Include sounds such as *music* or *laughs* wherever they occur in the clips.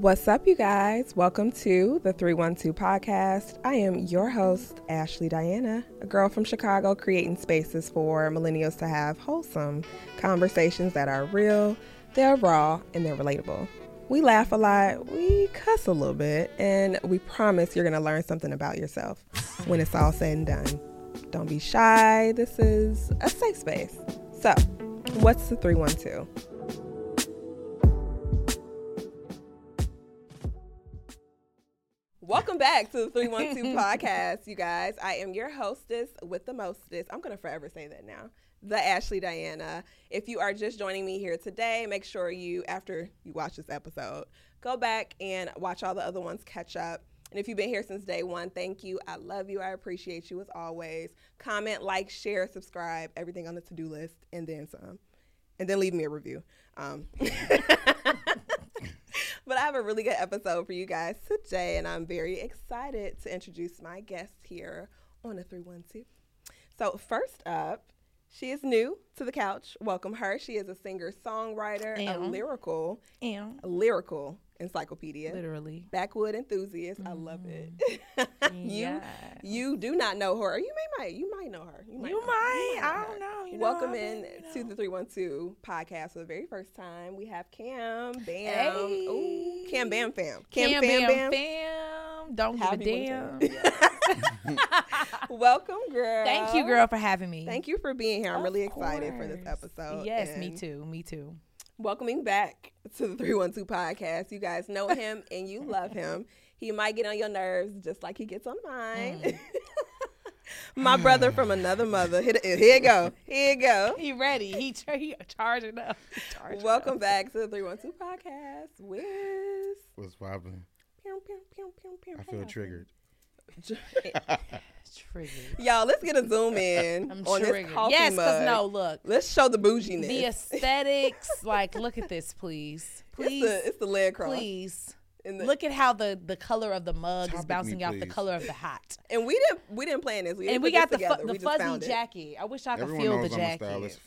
What's up, you guys? Welcome to the 312 podcast. I am your host, Ashley Diana, a girl from Chicago creating spaces for millennials to have wholesome conversations that are real, they're raw, and they're relatable. We laugh a lot, we cuss a little bit, and we promise you're going to learn something about yourself when it's all said and done. Don't be shy. This is a safe space. So, what's the 312? Welcome back to the 312 *laughs* podcast, you guys. I am your hostess with the mostest. I'm going to forever say that now. The Ashley Diana. If you are just joining me here today, make sure you, after you watch this episode, go back and watch all the other ones, catch up. And if you've been here since day one, thank you. I love you. I appreciate you as always. Comment, like, share, subscribe, everything on the to do list, and then some. And then leave me a review. Um, *laughs* *laughs* but I have a really good episode for you guys today, and I'm very excited to introduce my guest here on the 312. So, first up, she is new to the couch. Welcome her. She is a singer songwriter, a lyrical, a lyrical encyclopedia. Literally. Backwood enthusiast. I love it. Mm-hmm. *laughs* you Yes. you do not know her. You may might you might know her. You might. You know- might. know I don't know. You Welcome I've in been, you to know. the 312 podcast for the very first time. We have Kam Bam. Hey. Ooh, Kam Bam Fam. Kam, Kam, Bam bam, Bam. fam. Don't How give a you damn. *laughs* Welcome, girl. Thank you, girl, for having me. Thank you for being here. I'm Of really excited for this episode. Yes, me too. Me too. Welcoming back to the 312 podcast. You guys know him *laughs* and you love him. He might get on your nerves just like he gets on mine. Mm. *laughs* My brother from another mother. Here, here you go. Here you go. He ready. He, char- he charging up. He charging Welcome up. back to the 312 podcast. Wiz. What's poppin'? Pew, pew, pew, pew, pew, I feel triggered. *laughs* Triggered. Y'all, let's get a zoom *laughs* in I'm on this coffee Yes, mug. because no, look. Let's show the bouginess. The aesthetics, *laughs* like, look at this, please. Please. It's the, it's the leg cross. please. In the- Look at how the, the color of the mug Topic is me, bouncing off the color of the hat. *laughs* And we didn't we didn't plan this. We didn't and we got the fu- together. the we fuzzy it. jacket. I wish I could Everyone feel knows the I'm a jacket. stylist.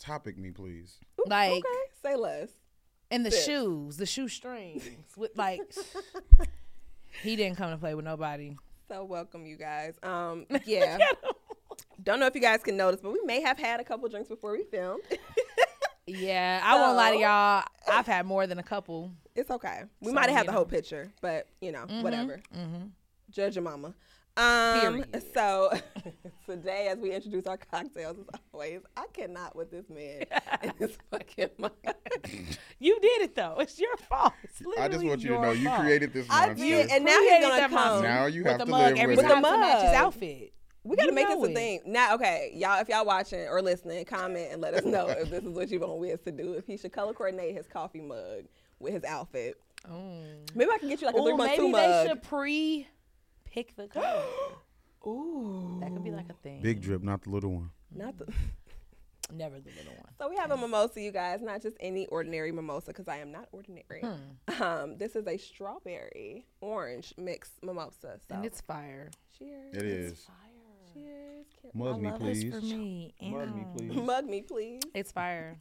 Topic me, please. Ooh, Like- okay, say less. And the Fits. shoes, the shoe strings with like he didn't come to play with nobody. So welcome you guys. Um, *laughs* yeah. Don't know if you guys can notice, but we may have had a couple drinks before we filmed. *laughs* Yeah, I won't lie to y'all. I've had more than a couple. it's okay. We So, might have had the whole picture, but you know, whatever. Mm-hmm. Judge your mama. Um, Period. so *laughs* today, as we introduce our cocktails, as always, I cannot with this man and his *laughs* fucking *laughs* mug. You did it though. It's your fault. It's I just want you to your know you created this I monster. did, and now he's gonna come. monster Now you have the to mug live every with time it. to match his Mug. outfit. We gotta You make this know a it. thing. Now, okay, y'all, if y'all watching or listening, comment and let us know if this is what you want Wiz to do. If he should color coordinate his coffee mug with his outfit. Oh. Maybe I can get you like a three Ooh, month maybe they should pre pick the color. *gasps* Ooh, that could be like a thing. Big drip, not the little one. not the. *laughs* Never the little one. So we have a mimosa, you guys, not just any ordinary mimosa, because I am not ordinary. Hmm. Um, this is a strawberry orange mixed mimosa. So And it's fire. cheers. It is. Fire. Cheers. Cheers. Mug me, please. for me. Mug me, please. *laughs* Mug me, please. It's fire.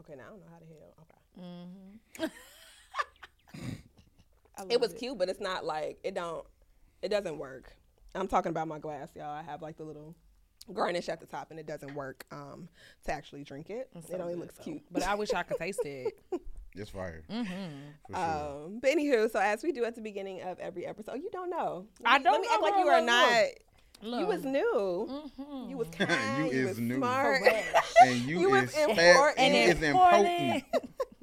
Okay, now I don't know how to hell. Okay. Mm-hmm. *laughs* It was love cute, but it's not like it don't. It doesn't work. I'm talking about my glass, y'all. I have like the little garnish at the top, and it doesn't work um, to actually drink it. It's it only good, looks though. cute. But I wish I could taste it. *laughs* It's fire. Mm-hmm. Sure. Um, but anywho, so as we do at the beginning of every episode, you don't know. Let I don't Let me know, act like you are not. look. You was new. Mm-hmm. You was *laughs* kind. *laughs* You was is new. smart. and you, you was is fat important. and And you is important.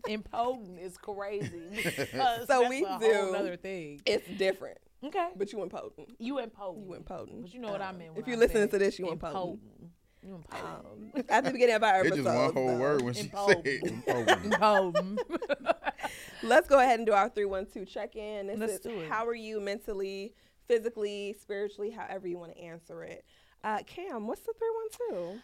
Impotent is crazy. because So that's we a do- whole other thing. it's different, Okay. but you impotent. You impotent. You impotent. But you know what I Um, mean. If you're I listening to this, you impotent. impotent. You impotent. Um, at the beginning of our episode, It's just one whole word when she Impotent. said impotent. Impotent. *laughs* Let's go ahead and do our three one two check in. This Let's is do it. how are you mentally, physically, spiritually, however you want to answer it. Uh, Kam, what's the three one two?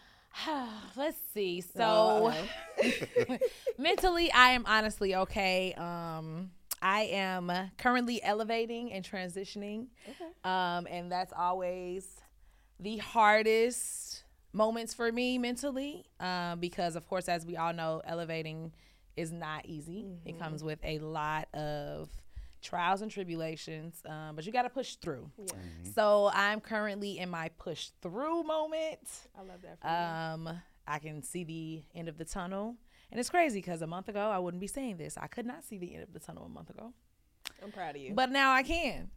*sighs* Let's see. So Oh, *laughs* mentally, I am honestly okay. Um, I am currently elevating and transitioning, Okay. um, and that's always the hardest moments for me mentally, um, because of course, as we all know, elevating is not easy. It Mm-hmm. comes with a lot of trials and tribulations, um, but you got to push through. Yeah. Mm-hmm. So I'm currently in my push through moment. I love that. For you. Um, I can see the end of the tunnel. And it's crazy because a month ago I wouldn't be saying this. I could not see the end of the tunnel a month ago, I'm proud of you. but now I can.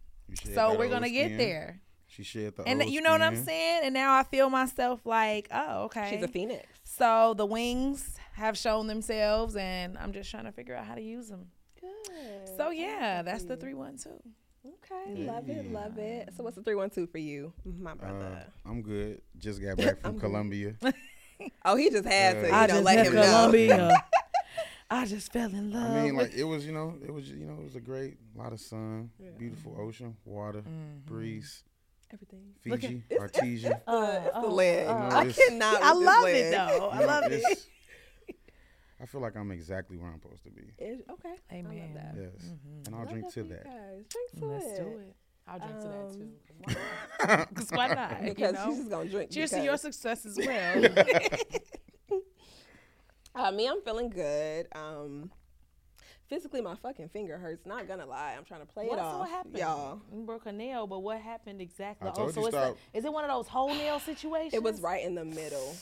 So we're gonna get there. She shed the And old you know what I'm saying? And now I feel myself like, oh, okay. She's a phoenix. So the wings have shown themselves, and I'm just trying to figure out how to use them. Good. So yeah, that's the three one two. Okay, love it, love it. So what's the three one two for you, my Uh. I'm good. Just got back from *laughs* Colombia. *laughs* *laughs* oh, he just had to, you I know, just let left him know. Colombia. *laughs* *laughs* I just fell in love. I mean, like it was, you know, it was, you know, it was a great, lot of sun, beautiful ocean, water, Mm-hmm. breeze, Everything. Look at- Fiji, artesian. Uh, it's the oh, leg. oh. I It's- cannot. I love leg. it though. I You know, love it. I feel like I'm exactly where I'm supposed to be. It- okay. I love Amen. that. Yes, and I'll Love drink that to that. guys. Drink to Let's it. do it. I'll drink to that Um, too. *laughs* Because *laughs* why not? you Because know? she's just gonna drink. Cheers to because- your success as *laughs* well. Uh, me, I'm feeling good. Um, physically, my fucking finger hurts. Not gonna lie, I'm trying to play what, it so off, what happened? y'all. You broke a nail, but what happened exactly? I told oh, so you it's stop. is it one of those whole nail situations? It was right in the middle.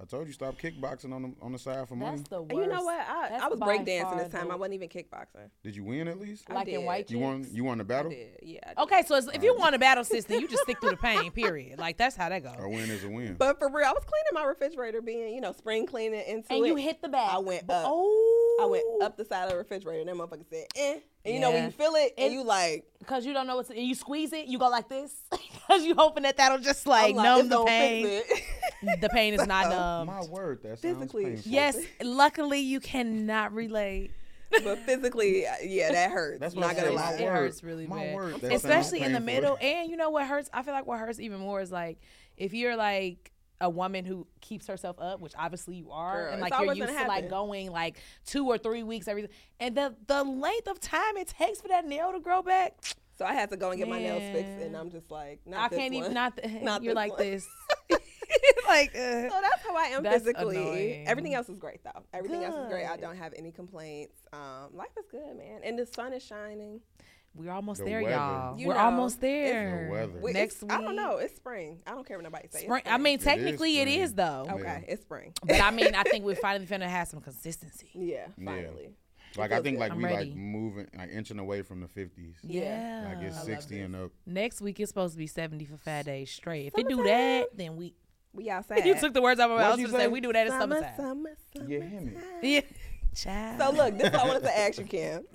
I told you stop kickboxing on the on the side for money. That's the worst. You know what? I, That's I was by breakdancing this time. the- I wasn't even kickboxing. Did you win at least? I like in did. white You won. You won the I battle. did. Yeah. I did. Okay, so if you want a battle system, you just stick through the pain. Period. Like that's how that goes. A win is a win. But for real, I was cleaning my refrigerator, being you know spring cleaning into and it. you hit the back. I went But- up. Oh, I went up the side of the refrigerator, and that motherfucker said, "Eh." And you know when Yeah. you feel it, and And- you like, because you don't know what to. And you squeeze it. You go like this *laughs* because you hoping that that'll just like, I'm like, numb it's the gonna pain. fix it. *laughs* The pain is not numb. My word, that sounds Physically, painful. Yes, luckily you cannot relate. but physically, yeah, that *laughs* hurts. That's what not I'm gonna saying. lie. My It word. hurts really My bad. word, that sounds especially in the painful. middle. And you know what hurts? I feel like what hurts even more is like if you're like a woman who keeps herself up, which obviously you are, Girl, and like you're used to like going like two or three weeks every, and the the length of time it takes for that nail to grow back, So I had to go and get my nails fixed, and I'm just like, not I can't even not. The, *laughs* Not you're this like one. this, *laughs* like. *laughs* Uh, So that's how I am physically. annoying. Everything else is great though. Everything else is great. I don't have any complaints. Um, life is good, man, and the sun is shining. We're almost The there, weather. y'all. You we're know, almost it's there. the weather. Next it's- I don't know. It's spring. I don't care what nobody says. Spring. I mean, technically it spring. is though. Okay, Yeah. it's spring. But I mean, I think *laughs* we're finally finna have some consistency. Yeah, Yeah. finally. Like I think good. like I'm we ready. like moving like inching away from the fifties. Yeah. Like it's I sixty and up. Next week it's supposed to be 70 for five days straight. If it do Summertime. that, then we. We outside. *laughs* You took the words out of my mouth. I was you gonna say say? we do that in summer, summertime. summer, summer. Yeah, him it. Yeah. Child. So look, this is what I wanted to ask you, Kim. *laughs*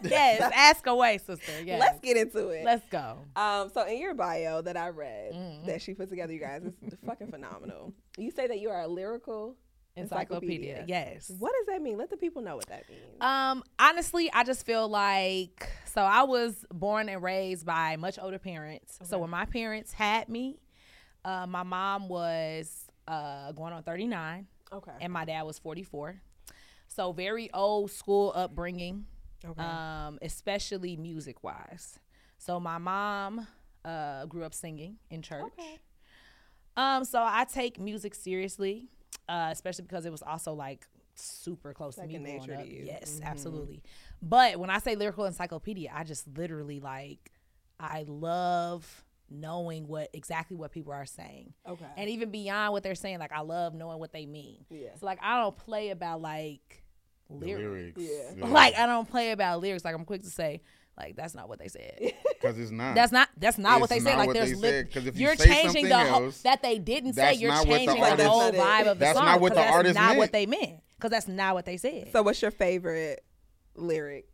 *laughs* yes, ask away, sister. Yes. Let's get into it. Let's go. Um, so in your bio that I read Mm-hmm. that she put together, you guys, it's fucking phenomenal. You say that you are a lyrical Encyclopedia. encyclopedia. Yes. What does that mean? Let the people know what that means. Um, honestly, I just feel like so I was born and raised by much older parents. So when my parents had me, uh, my mom was uh, going on 39 okay. and my dad was 44. So very old school upbringing, Okay. um, especially music wise. So my mom uh, grew up singing in church. Okay. Um, so I take music seriously, uh, especially because it was also like super close to me growing up. you. Mm-hmm. Yes, absolutely. But when I say lyrical encyclopedia, I just literally like I love knowing what exactly what people are saying. Okay. And even beyond what they're saying, like I love knowing what they mean. Yeah. So like I don't play about like lyrics. lyrics. Yeah. Like I don't play about lyrics. Like I'm quick to say, like that's not what they said. *laughs* Because it's not. That's not that's not what they It's said. Like what there's they lit- if you you're say changing the whole else, that they didn't say. that's You're not the changing the whole vibe of the That's song. not what 'cause the that's artist not what they meant. Because that's not what they said. So what's your favorite lyric?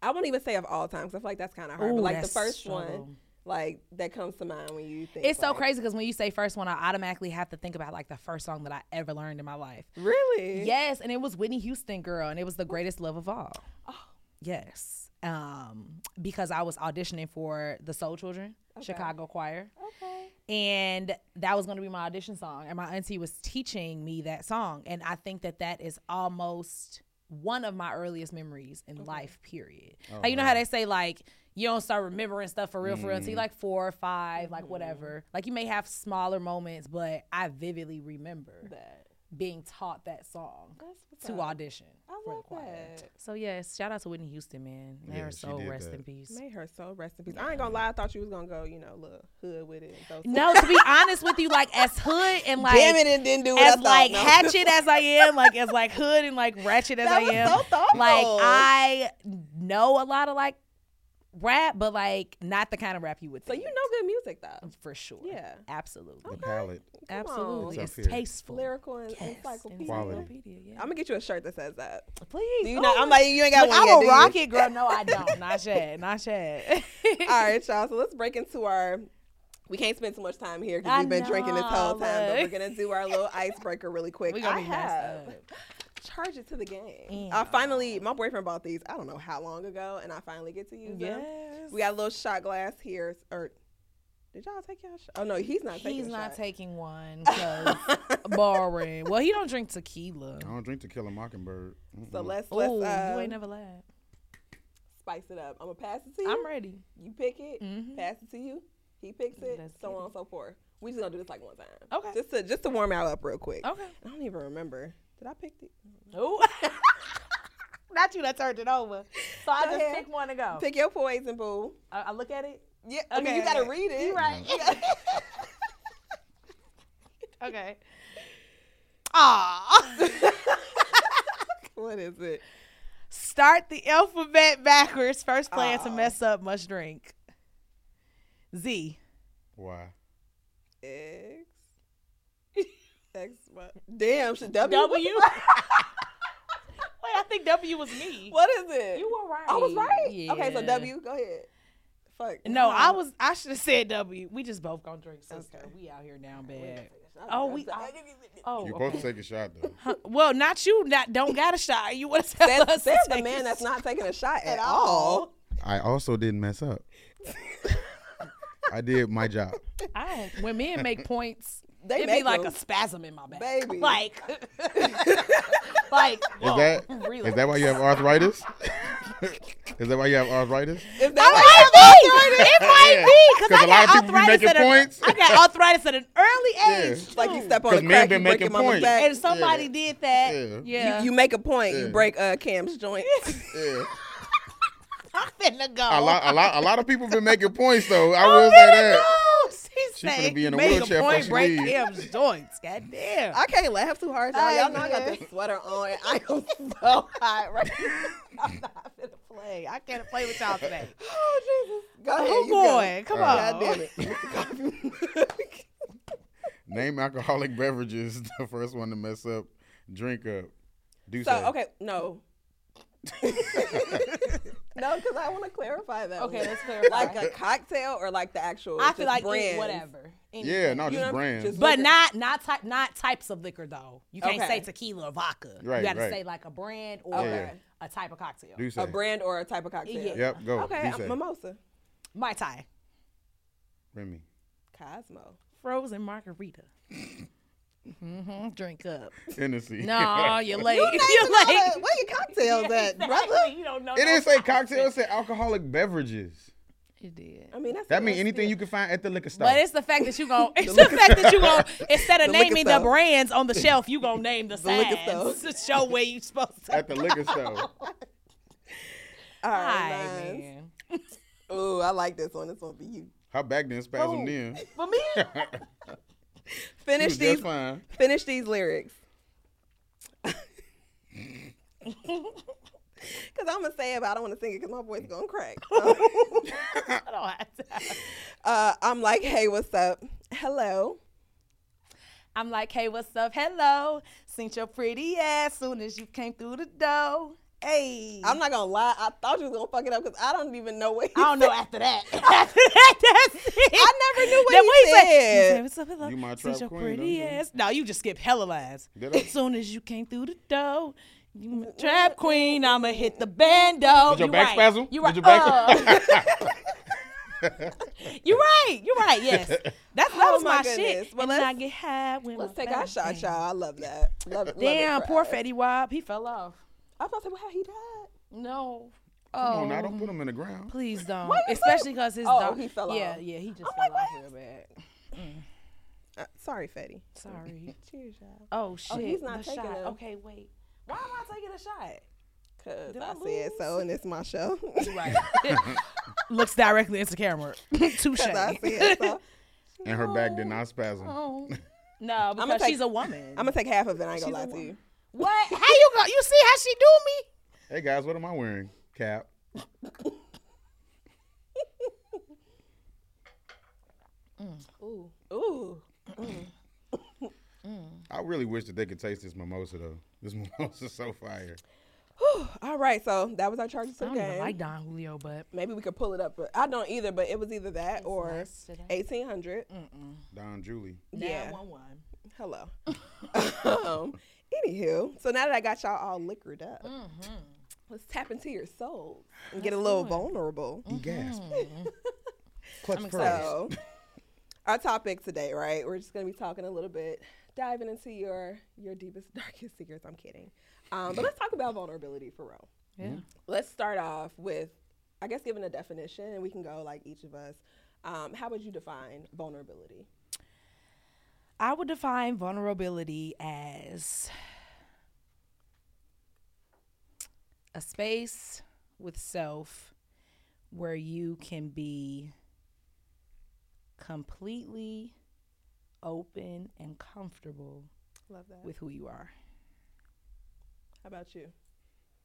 I won't even say of all time because I feel like that's kind of hard. Ooh, but like the first struggle. one, like that comes to mind when you think. it's so like, crazy because when you say first one, I automatically have to think about like the first song that I ever learned in my life. Really? Yes, and it was Whitney Houston, girl, and it was the greatest love of all. Oh. Yes, um, because I was auditioning for the Soul Children Chicago Choir, Okay. and that was going to be my audition song. And my auntie was teaching me that song, and I think that that is almost one of my earliest memories in life. Period. like you know how they say like. You don't start remembering stuff for real, for real until you mm. like four or 5 like mm-hmm. whatever. Like you may have smaller moments, but I vividly remember That. being taught that song to up. audition I for the love choir. that. So yes, shout out to Whitney Houston, man. May Yeah, her she soul did rest that. in peace. May her soul rest in peace. I ain't gonna lie. I thought you was gonna go, you know, little hood with it. So No, to be honest with you, like as hood and like damn it, it didn't do what as I thought. like no. hatchet as I am, like as like hood and like ratchet *laughs* as That I am. so thoughtful. like I know a lot of like rap, but like not the kind of rap you would So think. you know good music though. for sure. Yeah. absolutely. The palette. Come Absolutely. on. It's Tough tasteful. Lyrical and Yes, encyclopedia. Quality. yeah. I'm gonna get you a shirt that says that. Please. Do you Oh know? I'm like, you ain't got Look, one I'm yet, a do you? rocket girl. No, I don't. Not *laughs* yet. Not yet. All right, *laughs* y'all. So let's break into our. We can't spend too much time here because we've been drinking this whole time, but we're gonna do our little icebreaker really quick. We gonna I be messed have up. Charge it to the game. Yeah. I finally, my boyfriend bought these. I don't know how long ago, and I finally get to use them. We got a little shot glass here. Or did y'all take y'all shot? Oh no, he's not taking. He's a not shot. taking one *laughs* because boring. Well, he don't drink tequila. I don't drink to kill mockingbird. So Mm-mm. let's Oh, let's you uh, ain't never lied. spice it up. I'm gonna pass it to you. I'm ready. You pick it. Mhm. Pass it to you. He picks it. Let's so on it. and so forth. We just gonna do this like one time. Okay. Just to just to warm out up real quick. Okay. I don't even remember. Did I pick the? Oh. Not you that turned it over. So I just ahead. pick one to go. Pick your poison, boo. I, I look at it. Yeah. I mean, Okay, you gotta read it. You right. Yeah. *laughs* Okay. Ah. *laughs* what is it? Start the alphabet backwards. First player to mess up must drink. Z. Why? X. X. What? Damn. Should W. W. *laughs* Wait, I think W was me. What is it? You were right. I was right. Okay, so Yeah. W. Go ahead. Fuck. No, I Nah. was. I should have said W. We just both gonna drink, sister. Okay. We out here down Wait, bad. take a shot. Oh, we. That's- Oh, You're okay. supposed to take a shot though. *laughs* Huh, Well, not you. Not don't got a shot. You want to tell Says, us? says to the take man a that's shot. not taking a shot *laughs* at, all. I also didn't mess up. I did my job. I don't. When men make points, They it be make like them. a spasm in my back, Baby. *laughs* Like, *laughs* like. Is whoa, that really? *laughs* is that why you have arthritis? is that why you have arthritis? Is that That why might be. It might be because 'Cause I a lot got of people be arthritis making at a, points. I got arthritis at an early Yeah. age. like you step on a crack, been you break your making mama's back. and somebody Yeah. did that. Yeah. Yeah, You, you make a point, you break uh, Kam's joint. Yeah. I'm finna go. A lot, a lot, a lot of people have been making points though. I will say that. go. She, She say, be in a make wheelchair a before point, she break leave. Kam's joints. God damn. I can't laugh too hard, y'all. Y'all know I got Hey, this sweater on. And I am *laughs* so hot right now. *laughs* I'm not gonna play. I can't play with y'all today. *laughs* Oh, Jesus. Go oh, ahead. Oh, you go. boy. Come All God on. damn it. Name alcoholic beverages. The first one to mess up, drink up. Do so, say. okay, no. No, because I want to clarify that. Okay, one. let's *laughs* clarify. Like a cocktail or like the actual I feel like brands? any, whatever. Yeah, Anything. no, You just know, brands. just- But liquor. not not type not types of liquor though. You can't Okay. say tequila or vodka. Right, you got to right. say like a brand or Okay. a type of cocktail. Do say. A brand or a type of cocktail. Yeah. Yep, go. Okay, Do say. mimosa. Mai Tai, Remy. Cosmo. frozen margarita. *laughs* hmm Drink up. Hennessy. No, you're *laughs* late. You you're late. the- Where your cocktails *laughs* at, brother? You don't know. It no didn't say cocktails. It said alcoholic beverages. It did. I mean, that's That means anything good. you can find at the liquor store. But it's the fact that you gon' *laughs* it's the, liquor fact that you gon' instead of The naming the brands on the shelf, you gonna name the, liquor signs to show where you supposed to. at the liquor store. All Hi, right, man. man. Ooh, I like this one. This one for you. How back didn't spasm Who? then. For me, She *laughs* Finish these. fine. Finish these lyrics. *laughs* Cause I'm gonna say it, but I don't want to sing it because my voice is gonna crack. *laughs* I don't have to. uh, I'm like, hey, what's up? Hello. I'm like, hey, what's up? Hello. Seen your pretty ass soon as you came through the door. Hey. I'm not gonna lie. I thought you was gonna fuck it up because I don't even know what. He I don't know after that. *laughs* after that, that's it. I never knew what Then he what said. He said, what's up, hello? You my Seen trap your queen, pretty don't you? ass. No, you just skip hella lines. As soon as you came through the door, you my trap queen. I'ma hit the bando. Did your You back right. spasm? You right. Did your back Uh, *laughs* *laughs* you right. You right. Yes. That's that Oh was my my, shit. Well, I let's- get high when Let's take our back shot, y'all. I love that. Love it. love Damn, it, poor Fred. Fetty Wap. He fell off. I was about to say, well, how he died? No. Come Oh, on now, don't put him in the ground. please don't. Why Especially because his Oh, dog. he fell yeah, off. Yeah, yeah, he just I'm fell like, off what? real bad. Uh, sorry, Fetty. Sorry. *laughs* Cheers, y'all. Oh shit. Oh, he's not the taking shot. a- Okay, wait. Why am I taking a shot? Cause Did I, I said so, and it's my show. Right. *laughs* *laughs* Looks directly into the camera. Touche. Cause I said so. And her back did not spasm. Oh. No, because I'ma take- she's a woman. I'm gonna take half of it. I ain't gonna lie to woman. you. What? How you go? You see how she do me? Hey guys, what am I wearing? Cap. mm. *laughs* Ooh, ooh. I really wish that they could taste this mimosa though. This *laughs* mimosa's so fire. All right, so that was our charges I for don't even game. like Don Julio, but Maybe we could pull it up, but I don't either. But it was either that It's or nice eighteen hundred. Don Julie. Yeah. one one. Hello. *laughs* um, anywho, so now that I got y'all all liquored up, let's tap into your souls and get a little vulnerable. He. Mm-hmm. *laughs* Clutch I'm pearls. excited. So, our topic today, right? We're just gonna be talking a little bit, diving into your your deepest, *laughs* darkest secrets. I'm kidding, um, but let's talk about vulnerability for real. Yeah. Let's start off with, I guess, giving a definition, and we can go like each of us. Um, how would you define vulnerability? I would define vulnerability as a space with self where you can be completely open and comfortable Love that. with who you are. How about you?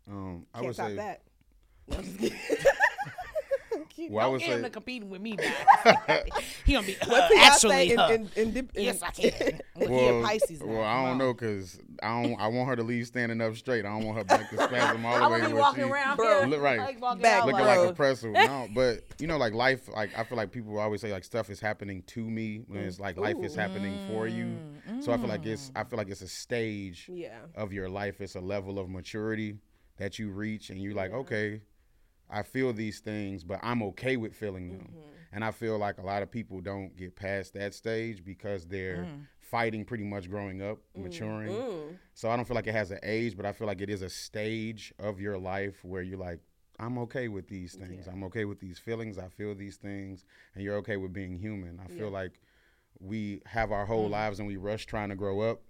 Um, I Can't would top say. that. *laughs* No, I'm just kidding. *laughs* Well, I Don't would get him to competing with me now. *laughs* he gonna be uh, What did y'all actually. say in, uh, in, in, dip- in, yes, I *laughs* can. Look, Well, Pisces. now. well, I don't know because I don't. I want her to leave standing up straight. I don't want her back to spasm all the way. gonna be where walking she- around Bro, here, look right. like walking Back, out looking bro. like a pretzel. No, but you know, like life. Like I feel like people always say like stuff is happening to me when it's like life is Ooh. happening for you. So I feel like it's. I feel like it's a stage Yeah. of your life. It's a level of maturity that you reach, and you're like, okay, I feel these things, but I'm okay with feeling them. Mm-hmm. And I feel like a lot of people don't get past that stage because they're mm. fighting pretty much growing up, mm. maturing. Mm. So I don't feel like it has an age, but I feel like it is a stage of your life where you're like, I'm okay with these things. I'm okay with these feelings. I feel these things, and you're okay with being human. I feel like we have our whole mm-hmm. lives and we rush trying to grow up.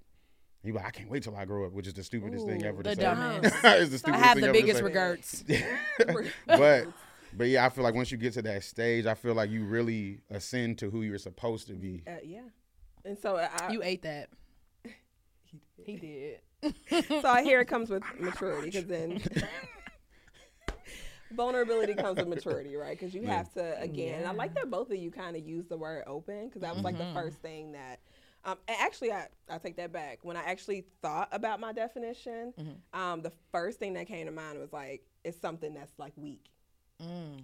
You like, I can't wait till I grow up, which is the stupidest thing ever the to say. dumbest. *laughs* it's the I stupidest have thing the ever biggest say. regrets. *laughs* but but yeah, I feel like once you get to that stage, I feel like you really ascend to who you're supposed to be. Uh, yeah. And so I, You ate that. *laughs* He did. so I hear it comes with maturity because then vulnerability comes with maturity, right? Because you have to again. And I like that both of you kind of use the word open because that was like the first thing that. Um, actually, I, I take that back. When I actually thought about my definition, um, the first thing that came to mind was like it's something that's like weak.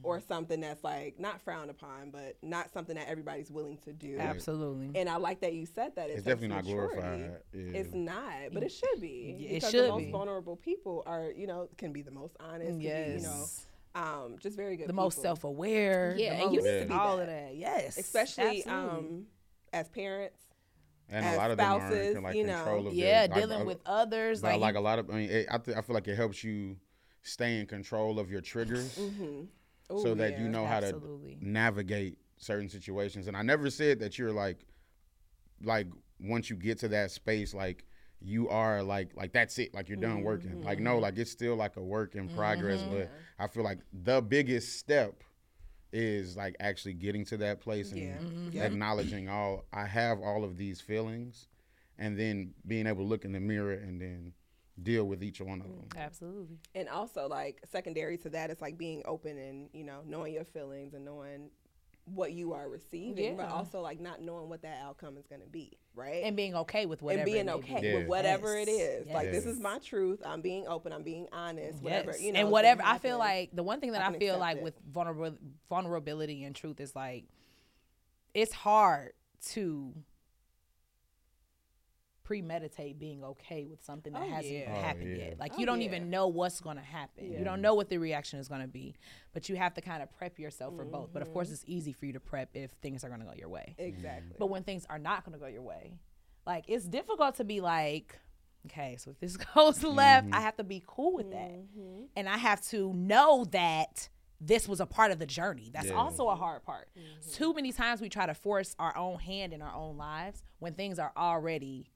Or something that's like not frowned upon, but not something that everybody's willing to do. Absolutely. And I like that you said that. It It's takes definitely not maturity. glorified. Yeah. It's not, but it should be. Yeah, it because the most be. vulnerable people are, you know, can be the most honest. Can yes. be, you know, um, just very good. the most self-aware. Yeah, the and you most- need to be all that. of that. Yes, especially um, as parents. And as a lot of them are in like you know. control of yeah, their, like, dealing a- with others. But Like, like, a lot of, I mean, it, I, th- I feel like it helps you stay in control of your triggers, mm-hmm. Ooh, so that you yeah. know how Absolutely. to navigate certain situations. And I never said that you're like, like once you get to that space, like you are like, like that's it, like you're done working. Like no, mm-hmm. like it's still like a work in progress. Mm-hmm. But I feel like the biggest step is like actually getting to that place and Yeah. Mhm. acknowledging all I have all of these feelings, and then being able to look in the mirror and then deal with each one of them. Absolutely. And also, like secondary to that, it's like being open and you know knowing your feelings and knowing what you are receiving, but also like not knowing what that outcome is going to be, right? And being okay with whatever. and being okay. Yeah. with whatever it is. Yes. is. Like this is my truth. I'm being open. I'm being honest. Whatever Yes. you know. and whatever I feel like the one thing that I I, feel like it. with vulnerable vulnerability and truth is like it's hard to premeditate being okay with something that Oh, hasn't yeah. even Oh, happened yeah. yet. Like Oh, you don't yeah. even know what's going to happen. Yeah. You don't know what the reaction is going to be, but you have to kind of prep yourself for both. But of course, Mm-hmm. it's easy for you to prep if things are going to go your way. exactly. But when things are not going to go your way, like it's difficult to be like, okay, so if this *laughs* goes left, I have to be cool with that. Mm-hmm. And I have to know that this was a part of the journey. That's Yeah. also a hard part. Too many times we try to force our own hand in our own lives when things are already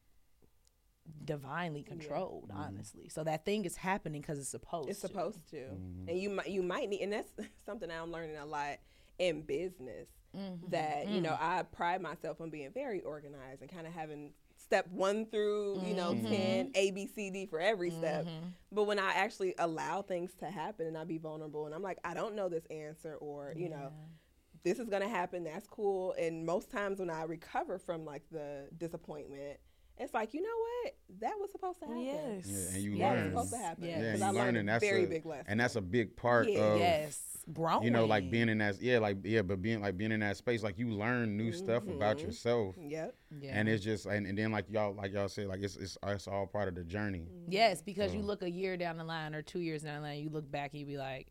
divinely controlled, honestly. So that thing is happening because it's supposed It's to. supposed to, Mm-hmm. and you might you might need, and that's *laughs* something I'm learning a lot in business. Mm-hmm. That you know, Mm. I pride myself on being very organized and kind of having step one through you know Mm-hmm. ten A B C D for every step. But when I actually allow things to happen and I be vulnerable and I'm like, I don't know this answer, or you know, this is gonna happen. That's cool. And most times when I recover from like the disappointment. It's like you know what that was supposed to happen. Yes. Yeah, and you That was learn. supposed to happen. Yeah. Yeah, because you I learn, learned and a that's very a, big lesson. and that's a big part Yeah. of yes. Growing. you know like being in that yeah like yeah but being like being in that space like you learn new stuff about Mm-hmm. yourself Yep. yeah. and it's just and, and then like y'all like y'all said like it's, it's it's all part of the journey Yes, because you look a year down the line or two years down the line, you look back and you be like,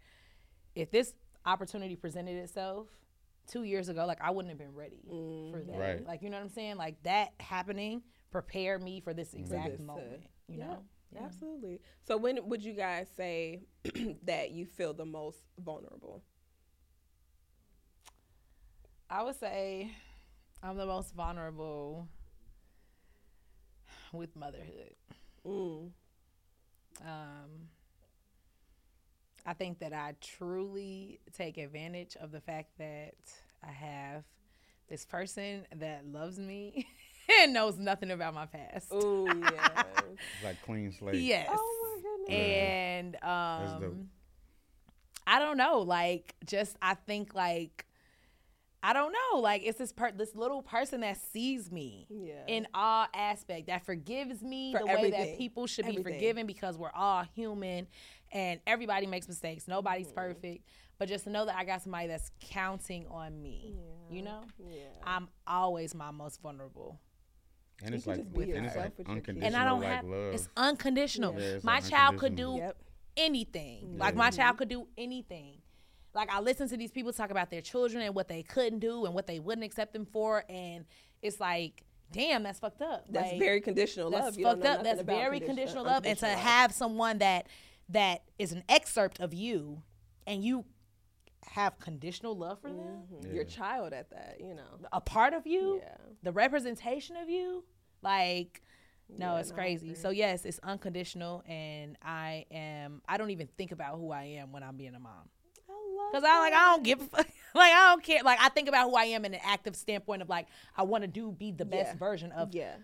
if this opportunity presented itself two years ago, like I wouldn't have been ready for that. Right. Like you know what I'm saying? Like that happening prepared me for this exact this to- moment. You Yep, know? Yeah. Absolutely. So when would you guys say *clears throat* that you feel the most vulnerable? I would say I'm the most vulnerable with motherhood. Mm. Um, I think that I truly take advantage of the fact that I have this person that loves me and *laughs* *laughs* knows nothing about my past. Oh *laughs* yes. it's like clean slate Yes. oh my goodness. And um I don't know, like just I think like I don't know, like it's this per- this little person that sees me Yeah. in all aspect that forgives me For the way that people should be forgiven because we're all human and everybody makes mistakes. Nobody's Mm-hmm. perfect, but just to know that I got somebody that's counting on me, you know, yeah. I'm always my most vulnerable. And it's like just be and it's like with your kids. unconditional and I don't like have love it's unconditional. Yeah, it's my like child could do. Yep. anything. Like my child could do anything. Like I listen to these people talk about their children and what they couldn't do and what they wouldn't accept them for, and it's like, damn, that's fucked up. That's Like, very conditional that's love. You don't fucked know up. That's very condi- conditional uh, love, and to unconditional have someone that that is an excerpt of you, and you have conditional love for them, Mhm. your child at that, you know. a part of you, Yeah. the representation of you, like. No, Yeah, it's no, crazy. So yes, it's unconditional, and I am. I don't even think about who I am when I'm being a mom. Cause I like I don't give a fuck. *laughs* like I don't care. Like I think about who I am in an active standpoint of like I want to do be the best Yeah. version of Yeah.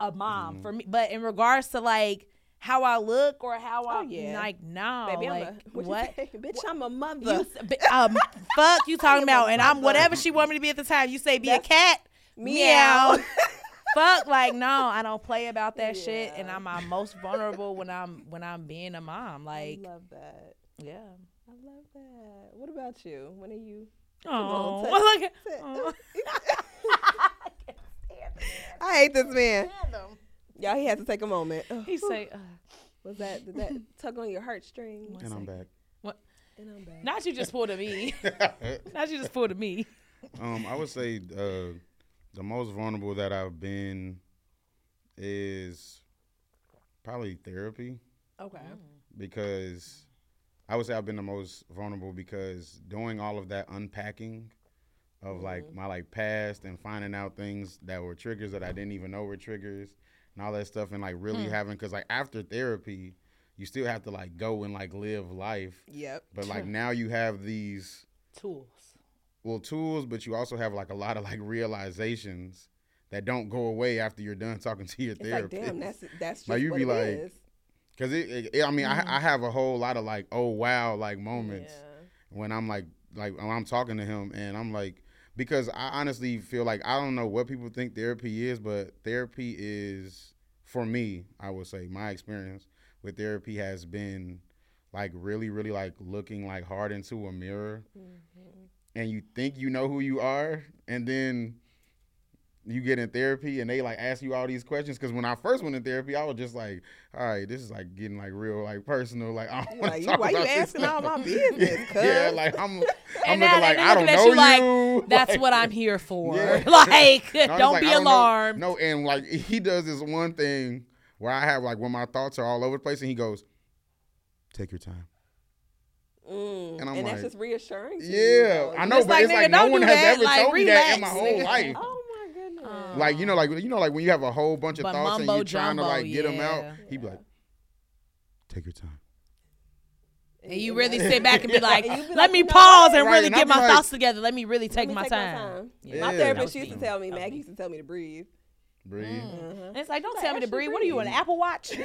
a mom for me. But in regards to like how I look or how I Oh, yeah. like no, Baby, like I'm a, *laughs* what? what? Bitch, I'm a mother. You, *laughs* um, fuck you talking about, and I'm whatever she want me to be at the time. You say be a cat, Meow. *laughs* fuck, like no, I don't play about that shit, and I'm my most vulnerable when I'm when I'm being a mom. Like, I love that. yeah. I love that. What about you? When are you? Oh, look at. I hate this man. Random. Y'all, he has to take a moment. Ugh. He say, uh, Was that did that *laughs* tug on your heartstrings? and i'm back What? And I'm back. not you just pulled a me. *laughs* not you just pulled a me. um i would say uh the most vulnerable that i've been is probably therapy Okay. because I would say I've been the most vulnerable because doing all of that unpacking of like my like past and finding out things that were triggers that I didn't even know were triggers and all that stuff and like really having because like after therapy you still have to like go and like live life Yep. but like *laughs* now you have these Tools. well tools but you also have like a lot of like realizations that don't go away after you're done talking to your It's like, therapist damn, that's that's just Like, you what be it like, is. Cause it, it- it- I mean, Mm-hmm. I, I have a whole lot of like, oh wow, like moments Yeah. when I'm like, like when I'm talking to him, and I'm like, because I honestly feel like I don't know what people think therapy is, but therapy is for me. I would say my experience with therapy has been like really, really like looking like hard into a mirror, Mm-hmm. and you think you know who you are, and then you get in therapy and they like ask you all these questions because when I first went in therapy, I was just like, all right, this is like getting like real like personal. Like I don't want Like, to you- talk why you about this asking all my business, *laughs* yeah, like I'm, *laughs* I'm And looking now like they're I don't looking know at you like. That's Like- what I'm *laughs* here for. Yeah. Like, No, don't like, be I know- alarmed. No, and like he does this one thing where I have like when my thoughts are all over the place, and he goes, "Take your time." Mm. And I'm that's like, just reassuring. To you, Yeah, though. I know, It's but like, it's nigga, like no don't one do has that. ever Like, told me that in my whole nigga. life. Oh. Like you know, like you know, like when you have a whole bunch of But thoughts and you're trying to like get them out, he'd be like, "Take your time." And you really sit back and be *laughs* like, And be let like, me you pause what? and Right, really and get my like- thoughts together. Let me really take, me my, take time. Yeah. My therapist used to tell me, That Maggie used to tell me to breathe. Breathe. Uh-huh. And it's like, don't Like, tell me to actually breathe. What are you, an. Apple Watch? *laughs*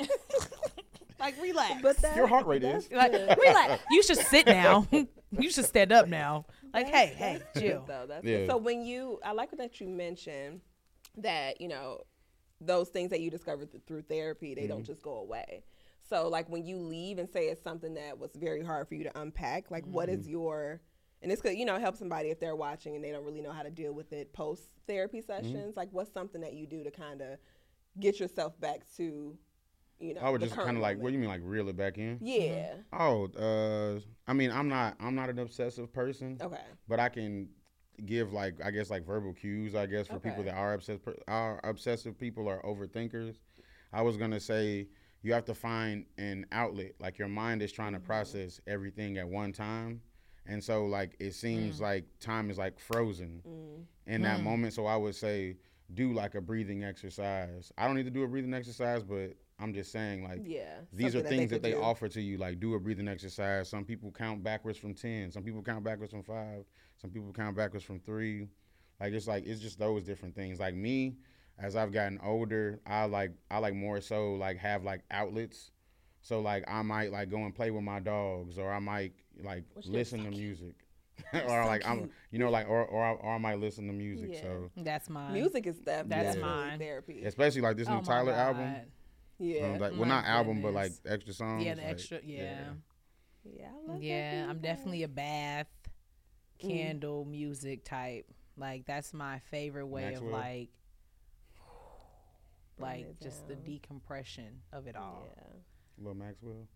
*laughs* like, relax. But that, Your heart rate is. like, relax. You should sit now. you should stand up now. Like, That's- hey, hey, *laughs* that's Jill. though. That's Yeah. So when you, I like that you mentioned that you know those things that you discovered th- through therapy, they Mm-hmm. don't just go away. So like when you leave and say it's something that was very hard for you to unpack, like what Mm-hmm. is your and this could you know help somebody if they're watching and they don't really know how to deal with it post therapy Mm-hmm. sessions. Like what's something that you do to kind of get yourself back to, you know, I would the just kind of like, what do you mean, like reel it back in? Yeah. Oh, uh, I mean, I'm not, I'm not an obsessive person, Okay. but I can give like, I guess, like verbal cues. I guess for people that are obsessive, are obsessive people or overthinkers. I was gonna say you have to find an outlet. Like your mind is trying to process everything at one time, and so like it seems like time is like frozen Mm. in that moment. So I would say do like a breathing exercise. I don't need to do a breathing exercise, but I'm just saying like Yeah. these are things that could they, offer to you like do a breathing exercise some people count backwards from 10 some people count backwards from 5 some people count backwards from 3 like it's like it's just those different things like me as i've gotten older i like i like more so like have like outlets so like i might like go and play with my dogs or i might like Which they're listen to music *laughs* or like i'm you know like or, or, I, or i might listen to music Yeah. so That's mine. Music is def- That's definitely mine. therapy. especially like this Oh new my tyler album God. Yeah. um, like, well My not album but like extra songs Yeah, the like, extra. Yeah. yeah. I love that Yeah, for I'm definitely a bath Mm. candle music type. Like that's my favorite way Maxwell? of like like it just the decompression of it all. Yeah. lil maxwell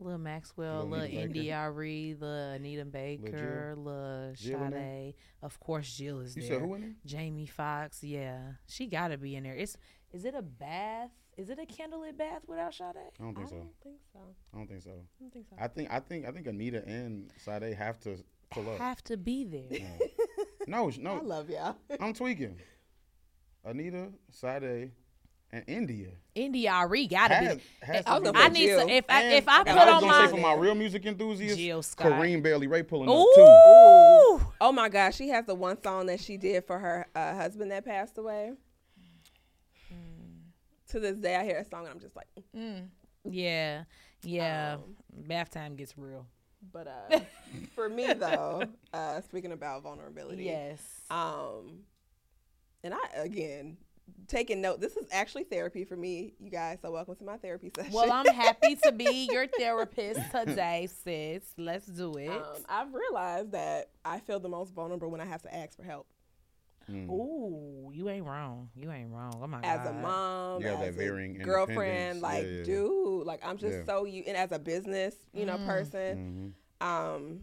Lil Maxwell, Lil Lil Anita Baker. India.Arie, Lil Anita Baker, Lil Jill in? Sade. Of course, Jill is you there. said who in there Jamie Foxx, yeah, she gotta be in there. It's is it a bath? Is it a candlelit bath without Sade? i don't think so don't think so. I don't think so. I don't think so. I think I think I think Anita and Sade have to pull up. Have to be there. No, sh- *laughs* I love y'all. *laughs* I'm tweaking. Anita, Sade, and India. India.Arie gotta Has, be. has I to be I need Jill. to if I And- if I put I was on gonna my say for my real music enthusiasts, Jill Scott. Corinne Bailey Rae pulling up Ooh. too. Oh my gosh, she has the one song that she did for her uh, husband that passed away. To this day, I hear a song and I'm just like, Mm. Yeah, yeah. Um, Bath time gets real. but uh, *laughs* for me though, uh, speaking about vulnerability, Yes. Um, and I again taking note. This is actually therapy for me, you guys. So welcome to my therapy session. Well, I'm happy to be *laughs* your therapist today, sis. Let's do it. um, I've realized that I feel the most vulnerable when I have to ask for help. Mm. Ooh, you ain't wrong. You ain't wrong. Oh my As god. a mom, You have that as a girlfriend, like, Yeah, yeah. dude, like I'm just Yeah. so you. And as a business, you know, Mm. person, Mhm. um,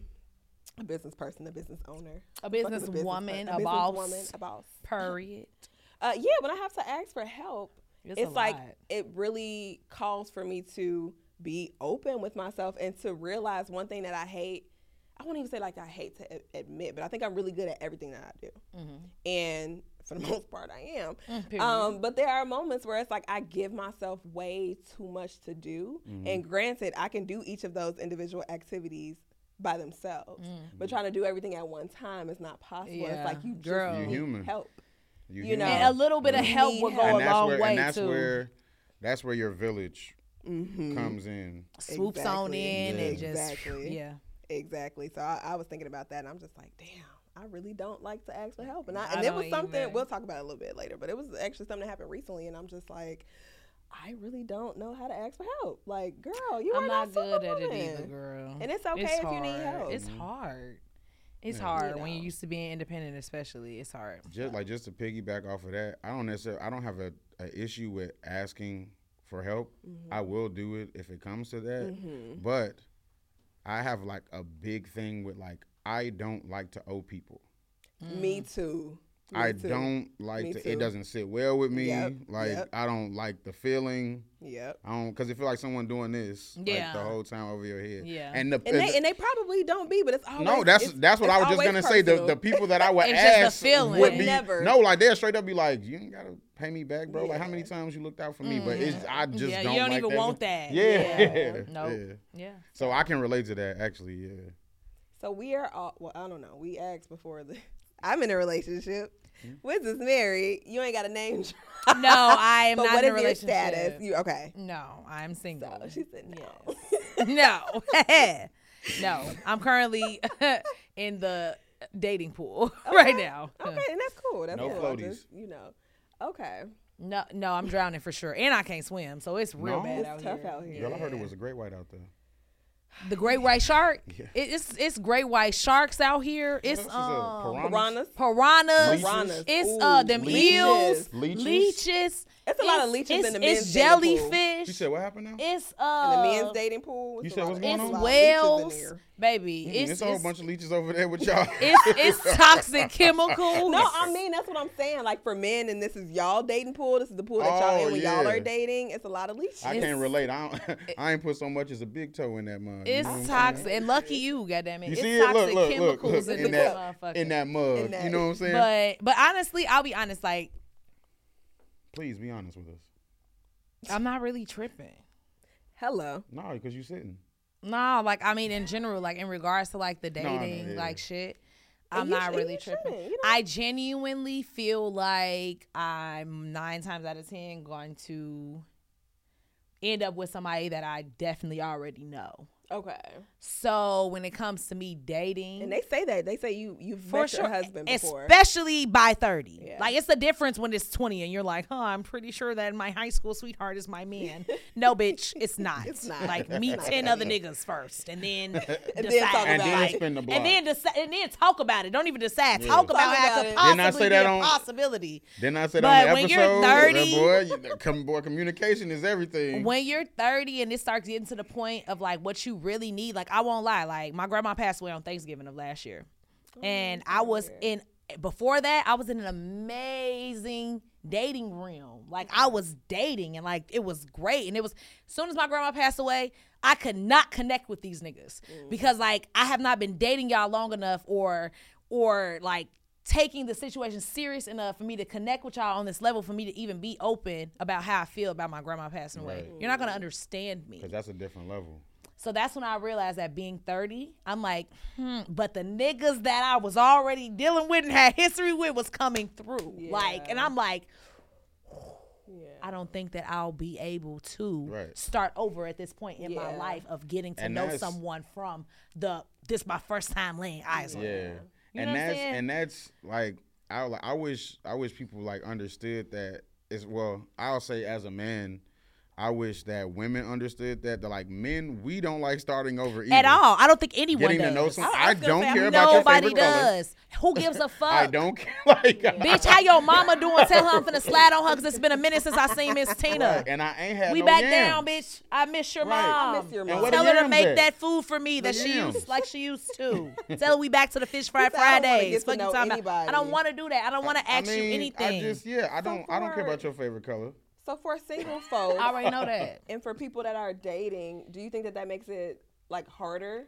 a business person, a business owner, A Fuck is business per- woman, a, business boss. woman, a boss. Period. *laughs* Uh, yeah, when I have to ask for help, It's, it's like lot. it really calls for me to be open with myself and to realize one thing that I hate. I won't even say like I hate to a- admit, but I think I'm really good at everything that I do, Mm-hmm. and for the *laughs* most part, I am. period. Um, but there are moments where it's like I give myself way too much to do, Mm-hmm. and granted, I can do each of those individual activities by themselves, but trying to do everything at one time is not possible. Mm. Yeah, It's like you just girl. You're need human. help. You, You know, and a little bit of help need will go help. a long where way and that's too. where that's where your village Mm-hmm. comes in. Swoops on Exactly. in and just Exactly. yeah. Exactly. So I, I was thinking about that, and I'm just like, damn, I really don't like to ask for help. And I, I and it was something either. we'll talk about it a little bit later, but it was actually something that happened recently, and I'm just like, I really don't know how to ask for help. Like, girl, you I'm are not good at it either, girl. And it's okay It's if you need help. It's hard. It's Yeah. hard You when you're used to being independent, especially. It's hard. Just like just to piggyback off of that, I don't necessarily I don't have a, a issue with asking for help. I will do it if it comes to that. Mm-hmm. But I have like a big thing with like I don't like to owe people. Mm. Me too. I too. don't like Me to, too. it doesn't sit well with me. Yep, Like yep. I don't like the feeling. Yep. I don't because it feel like someone doing this Yeah. like the whole time over your head. Yeah. And the, And they and they probably don't be, but it's always no, that's it's- that's what I was just gonna say. The the people that I *laughs* would It's just the ask feeling. would be Never. no, like they'll straight up be like, you ain't gotta pay me back, bro. Like how many times you looked out for me, but it's I just Mm-hmm. Yeah, don't. you don't like even that. want that. Yeah, Yeah. *laughs* yeah. Nope. Yeah. So I can relate to that actually. Yeah. So we are all well. I don't know. We asked before the. *laughs* I'm in a relationship. Hmm? Wiz is married. You ain't got a name. *laughs* No, I am but not what in a is your relationship. status? You okay? No, I'm single. So she said no. no. no. I'm currently in the dating pool right now. Okay, and that's cool. That's No cool. floaties. Just, you know. Okay. No, no, I'm drowning for sure, and I can't swim, so it's real No? bad It's out tough here. out here. Girl, I heard it was a great white out there. The great white shark. *laughs* Yeah. It- it's it's great white sharks out here. It's else is it? um Piranhas? Piranhas. piranhas. Leeches? Piranhas. It's Ooh, uh them leeches. eels, Leeches? leeches. It's a lot of It's- leeches in the men's It's dating pool. jellyfish. You said what happened now? It's In uh the men's dating pool. You it's a said what's going it's on? a lot of leeches in whales, baby. Mm, It's it's a whole it's, bunch of leeches over there with y'all. *laughs* it's it's toxic *laughs* chemicals. No, I mean that's what I'm saying. Like for men, and this is y'all dating pool. This is the pool that y'all Oh, in when y'all yeah. are dating. It's a lot of leeches. I It's- can't relate. I don't, *laughs* I ain't put so much as a big toe in that mud. you It's know what I'm toxic, saying? and lucky you, goddamn it. You it's see it? Look, toxic look, look, chemicals look in, in the that motherfucker. in that mud. In that- You know what I'm saying? But but honestly, I'll be honest. Like Please be honest with us. I'm not really tripping. Hello. No, because you're sitting. No, like I mean, in general, like in regards to like the No, I dating, yeah. like shit. I'm you not sh- really tripping. you know? I genuinely feel like I'm nine times out of ten going to end up with somebody that I definitely already know. Okay. So when it comes to me dating, And they say that they say you you've for met sure, your husband before. especially by 30. Yeah. Like it's the difference when it's 20 and you're like, "Huh, I'm pretty sure that my high school sweetheart is my man." *laughs* no, bitch, it's *laughs* not. It's not. Like meet 10 other niggas first and then *laughs* then decide. talk And then it. spin the block. and then decide, and then talk about it. Don't even decide. Yeah. Talk about Talk how about it could it. possibly Didn't I say that on- possibility. Then I said But on the when episode, you're 30 boy, you, come, boy, communication is everything. when you're 30 and it starts getting to the point of like what you really need, like I won't lie, like my grandma passed away on Thanksgiving of last year. Oh, and I was in before that, I was in an amazing dating realm. Like I was dating and like it was great. And it was as soon as my grandma passed away, I could not connect with these niggas. Mm. Because like I have not been dating y'all long enough or or like taking the situation serious enough for me to connect with y'all on this level for me to even be open about how I feel about my grandma passing away. You're not gonna mm. understand me. Because that's a different level. So that's when I realized that being 30, I'm like, hmm, but the niggas that I was already dealing with and had history with was coming through. Like, and I'm like, Yeah. I don't think that I'll be able to Right. start over at this point in my life of getting to And know someone from the this my first time laying eyes on. Yeah, You know and that's saying? and that's like I like I wish I wish people like understood that it's well I'll say as a man. I wish that women understood that. That like men, we don't like starting over either. At all. I don't think anyone Getting does. to know some- I- I I, was gonna don't say, care about your Nobody favorite color. Who gives a *laughs* fuck? I don't care. *laughs* Like, *laughs* Bitch, how your mama doing? Tell her I'm finna slide on her because it's been a minute since I seen Miss Tina. and I ain't had We no back yams. down, bitch. I miss your Right. mom. I miss your mom. Tell her to make at? that food for me that The she yams. used like she used to. Tell her we back to the fish fry said, "I don't wanna Fridays. get Fuck you know talking about. anybody." I don't want to do that. I don't want to ask I mean, you anything. I just yeah, I don't I don't care about your favorite color. So for single folks, *laughs* I already know that. and for people that are dating, do you think that that makes it like harder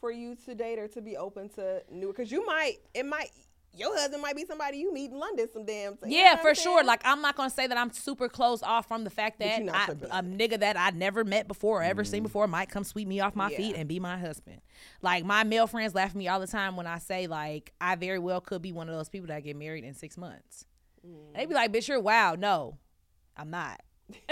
for you to date or to be open to new? Because you might, it might, your husband might be somebody you meet in London some damn. you know Yeah, for I'm sure. Like I'm not gonna say that I'm super closed off from the fact that you not a nigga that I never met before or ever Mm-hmm. seen before might come sweep me off my Yeah. feet and be my husband. Like my male friends laugh at me all the time when I say like I very well could be one of those people that get married in six months. Mm. They be like, "Bitch, you're wild." No, I'm not. *laughs*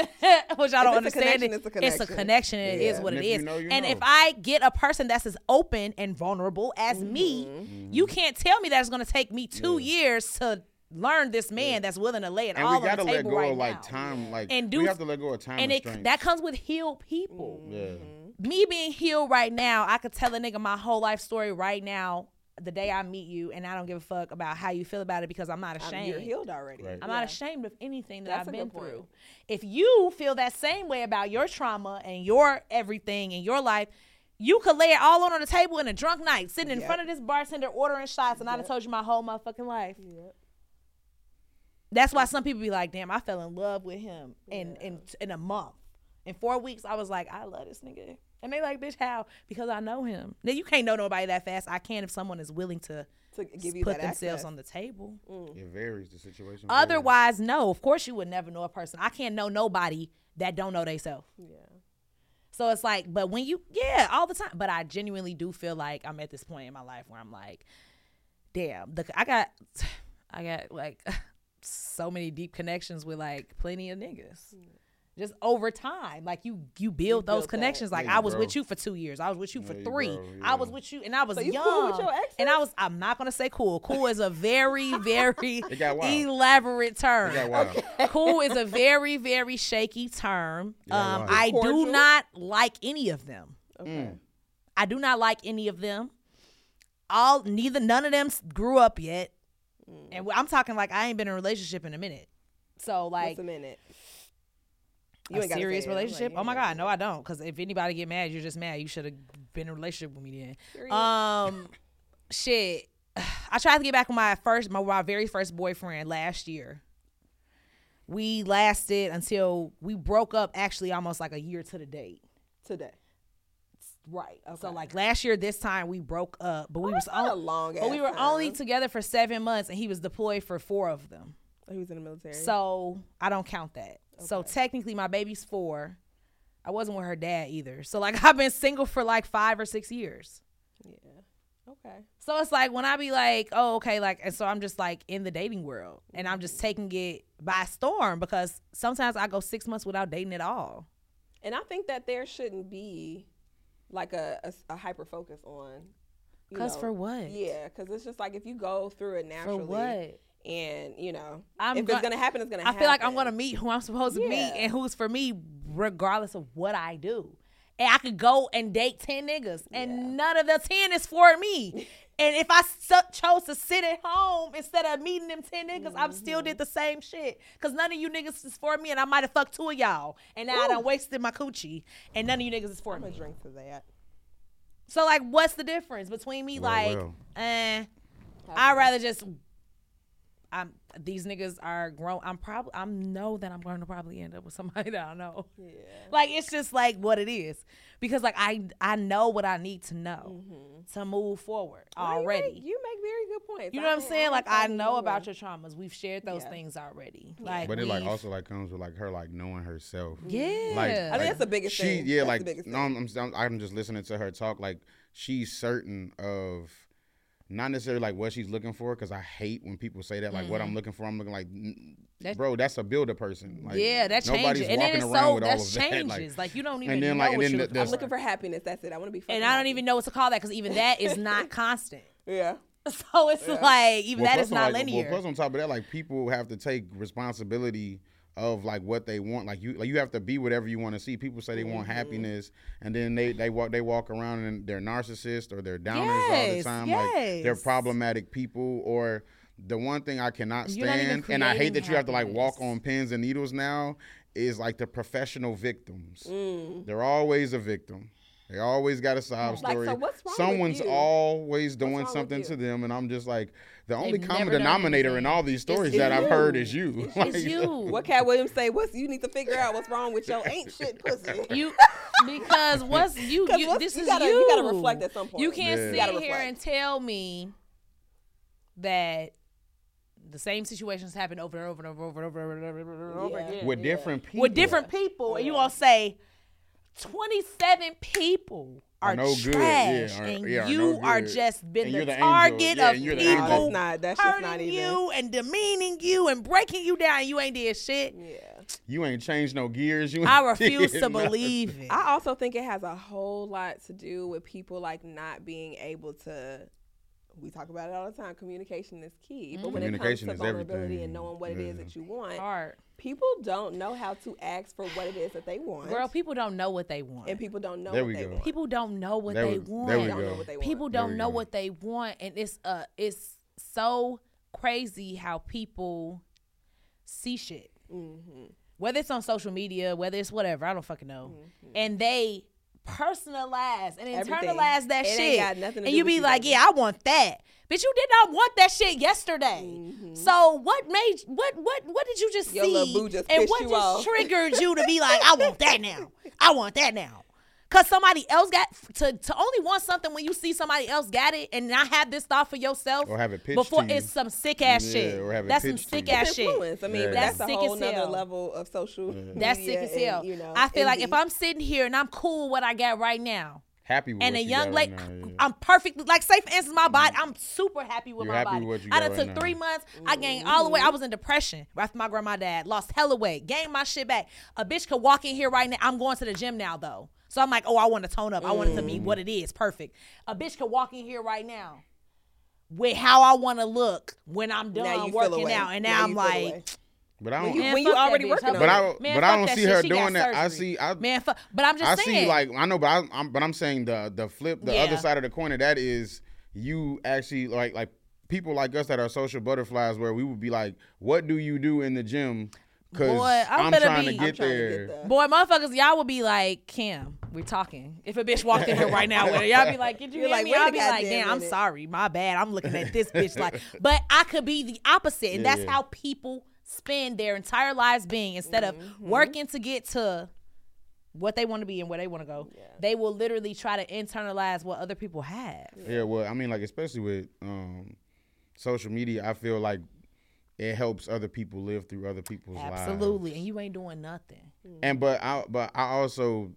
Which I don't it's understand. connection, it. it's a It's a connection. connection. and It is what And it if is. you know, you and know. if I get a person that's as open and vulnerable as me, Mm-hmm. you can't tell me that it's going to take me two years to learn this man that's willing to lay it And all we on gotta the let table go right of like now. time, like And we do- have to let go of time and it, that comes with healed people. yeah, Me being healed right now, I could tell a nigga my whole life story right now, the day I meet you, and I don't give a fuck about how you feel about it because I'm not ashamed. you're healed already. Right. I'm Yeah. not ashamed of anything that That's I've been through. If you feel that same way about your trauma and your everything in your life, you could lay it all on, on the table in a drunk night, sitting in Yep. front of this bartender ordering shots, and I'd have told you my whole motherfucking life. Yep. That's why some people be like, "Damn, I fell in love with him in in in a month." In four weeks, I was like, "I love this nigga," and they like, "Bitch, how?" Because I know him. Now you can't know nobody that fast. I can if someone is willing to To give you put that themselves access. on the table. Mm. It varies the situation. varies. Otherwise, no. Of course, you would never know a person. I can't know nobody that don't know theyself. Yeah. So it's like, but when you, yeah, all the time. But I genuinely do feel like I'm at this point in my life where I'm like, damn, the, I got, *sighs* I got like *laughs* so many deep connections with like plenty of niggas. Just over time, like you, you build those built that. connections. Like Yeah, I was bro. with you for two years. I was with you for Yeah, three. grow, I was with you, and I was So you young. cool with your exes? and I was. I'm not gonna say cool. Cool is a very, *laughs* very It got wild. elaborate term It got wild. *laughs* cool is a very very shaky term um i do not like any of them Okay. i do not like any of them all neither none of them grew up yet and i'm talking like i ain't been in a relationship in a minute so like What's a minute? A ain't serious say like, relationship? Oh my god no i don't. Because if anybody get mad you're just mad. You should have been in a relationship with me then. Um *laughs* shit. *sighs* I tried to get back with my first my, my very first boyfriend last year. We lasted until we broke up actually almost like a year to the date. Today. right. Okay. so like last year this time we broke up but we was That's not a long but we were only together for seven months and he was deployed for four of them. Oh, he was in the military. so I don't count that. So technically, my baby's four. I wasn't with her dad either. So like *laughs* I've been single for like five or six years. yeah. Okay. So it's like when I be like, oh okay, like, and so I'm just like in the dating world, and I'm Mm-hmm. just taking it by storm because sometimes I go six months without dating at all. And I think that there shouldn't be like a, a, hyper focus on. you 'Cause know- for what? Yeah, because it's just like if you go through it For naturally. what? And you know, I'm if go- it's gonna happen, it's gonna happen. I happen. feel like I'm gonna meet who I'm supposed to meet and who's for me, regardless of what I do. And I could go and date ten niggas, and Yeah. none of the ten is for me. *laughs* and if I so- chose to sit at home instead of meeting them ten niggas, I still Mm-hmm. did the same shit. Cause none of you niggas is for me, and I might have fucked two of y'all, and now I done wasted my coochie, and none of you niggas is for I'm me. gonna drink to that. So like, what's the difference between me Well, like, well. eh? I'd rather just. I'm these niggas are grown. I'm probably I'm know that I'm going to probably end up with somebody *laughs* that I don't know. Yeah. Like it's just like what it is because like I I know what I need to know mm-hmm. to move forward No, you already. make- You make, very good points. You know what I'm saying? Like I know you about your traumas. We've shared those Yeah. things already. Like, But it like also like comes with like her like knowing herself. yeah. Like, I think like, that's the biggest she, thing. Yeah, That's the like biggest no, I'm, I'm I'm just listening to her talk. Like she's certain of not necessarily like what she's looking for because I hate when people say that. Like what I'm looking for, I'm looking like, n- Mm-hmm. Bro, that's a builder person. Like, yeah, that nobody's changes, and then walking it's around so with all that of that. changes. Like, Like, you don't even and then, know like, and what then you're the- looking the- I'm looking for happiness. That's it. I want to be. and I don't happy. even know what to call that because even that is not *laughs* constant. Yeah. *laughs* So it's like even Well, that plus is on, not like, linear. Well, plus on top of that, like people have to take responsibility of like what they want. Like you, like you have to be whatever you want to see. People say they want Mm-hmm. happiness, and then they they walk they walk around and they're narcissists or they're downers all the Yes, time. Like they're problematic people. Or the one thing I cannot You're not even stand, and I hate that you have to like walk on pins and needles now, is like the professional victims. Mm. They're always a victim. They always got a sob Like, story. so what's wrong with Someone's always doing something to them, and I'm just like, the only They've common denominator in all these stories It's that I've heard is you. *laughs* Like, it's you. What Katt Williams say? What's you need to figure out what's wrong with your ain't shit pussy. *laughs* You because *laughs* what's you? 'Cause you what's- this you is gotta- you. you gotta reflect at some point. You can't Yeah. sit You here and tell me that the same situations happen over and over and over and over and over and over, and over, and over Yeah. again with different people. with different people, and you gonna say twenty seven people are no good, trash, yeah, are- and yeah, are you no are good. just been the, the target Yeah, of and you're the people angel. That's not- that's just hurting not even- you and demeaning you and breaking you down. You ain't did shit. Yeah. You ain't changed no gears. You I *laughs* refuse did to nothing. believe it. I also think it has a whole lot to do with people like not being able to. We talk about it all the time. Communication is key, but when it comes Communication to is vulnerability everything. and knowing what it is that you want, Hard. People don't know how to ask for what it is that they want, Girl, people don't know what they want. and people don't know There what we they go. want. people don't know what There they we- want. there we don't know go. what they want. people don't know go. what they want and it's uh it's so crazy how people see shit Mm-hmm. whether it's on social media whether it's whatever i don't fucking know Mm-hmm. and they personalize and Everything. internalize that It ain't shit got nothing to and do you with be you, like baby. yeah i want that Bitch, you did not want that shit yesterday. Mm-hmm. So what made what what what did you just Your see? little boo just and what you just off. triggered you to be like, I want that now. I want that now. Cause somebody else got to to only want something when you see somebody else got it and not have this thought for yourself Or have it pitched before to you. it's some sick ass Yeah, shit. or have it That's some pitched to sick you. ass It's shit. influence. I mean, Yeah. that's, That's a sick whole as nother hell. level of social. That's sick as hell. and, you know, I feel like if. I'm sitting here and I'm cool with what I got right now, Happy with and what a you young lady, right now, yeah. I'm perfectly like safe for instance my mm. body, I'm super happy with You're my happy body. with what you I got done right took now. three months, I gained all the way. I was in depression after my grandma died, lost hella weight, gained my shit back. A bitch could walk in here right now. I'm going to the gym now though, so I'm like, oh, I want to tone up. I want it to be what it is, perfect. A bitch could walk in here right now. With how I want to look when I'm done you feel working out, and Now now, I'm like, away. But I don't. you- Man, when you already bitch. working but. I, Man, but I don't see her She doing that. I see. I, man, fuck. But I'm just saying. I saying. see. Like I know, but I, I'm. But I'm saying the the flip, the Yeah. other side of the coin of that is you actually like like people like us that are social butterflies, where we would be like, what do you do in the gym? Because Boy, I'm I'm, gonna trying be- to I'm get trying to there. get there. Boy, motherfuckers, y'all would be like, Kim, we're talking. If a bitch walked in here right now with her, y'all be like, Did you You're hear like, me? wait I'll be like, goddamn damn, I'm sorry. My bad. I'm looking at this *laughs* bitch like, but I could be the opposite. And Yeah, that's yeah. how people spend their entire lives being instead of Mm-hmm. working to get to what they want to be and where they want to go. They will literally try to internalize what other people have. Yeah, well, I mean, like especially with um, social media, I feel like it helps other people live through other people's lives. Absolutely. And you ain't doing nothing. And but I but I also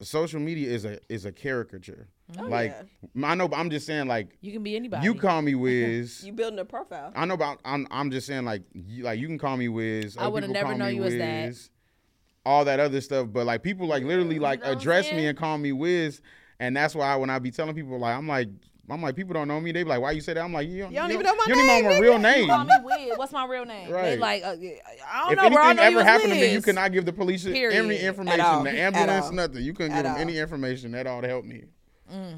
social media is a is a caricature. Oh, like I know, but I'm just saying like You can be anybody. you call me *laughs* Wiz. You building a profile. I know, but I'm I'm just saying like you, like you can call me Wiz. I would've never call known me you as that. Wiz, All that other stuff, but like people like literally like know address me and call me Wiz, and that's why when I be telling people like I'm like I'm like people don't know me. They be like, why you say that? I'm like you don't, You don't you even know my you don't even know my real name. call me weird. What's my real name? They Right. like, uh, I don't if know, bro. I anything know ever as happened to me, you cannot give the police Period. any information, the ambulance, nothing. You couldn't At give them all. any information at all to help me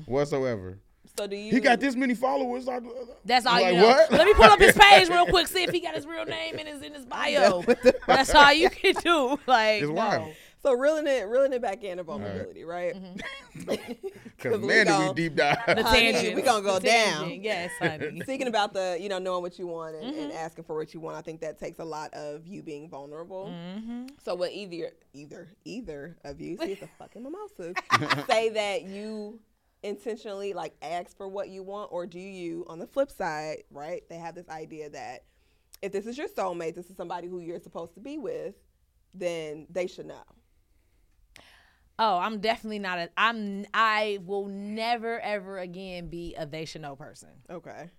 whatsoever. So do you? He got this many followers. I- That's all I'm you know. What? Let me pull up his page real quick, *laughs* see if he got his real name in his *laughs* in his bio. That's all you *laughs* can do. Like, It's no. wild. So reeling it, reeling it back into vulnerability, right? *laughs* Because we man, did we deep dive. The Honey, tangent. we gonna go The tangent. down. Yes, honey. *laughs* Speaking about the, you know, knowing what you want and, Mm-hmm. and asking for what you want, I think that takes a lot of you being vulnerable. Mm-hmm. So what either, either, either of you, see, it's a fucking mimosas, *laughs* say that you intentionally like ask for what you want, or do you, on the flip side, right? They have this idea that if this is your soulmate, this is somebody who you're supposed to be with, then they should know. Oh, I'm definitely not a. I'm. I will never ever again be a they should know person. Okay.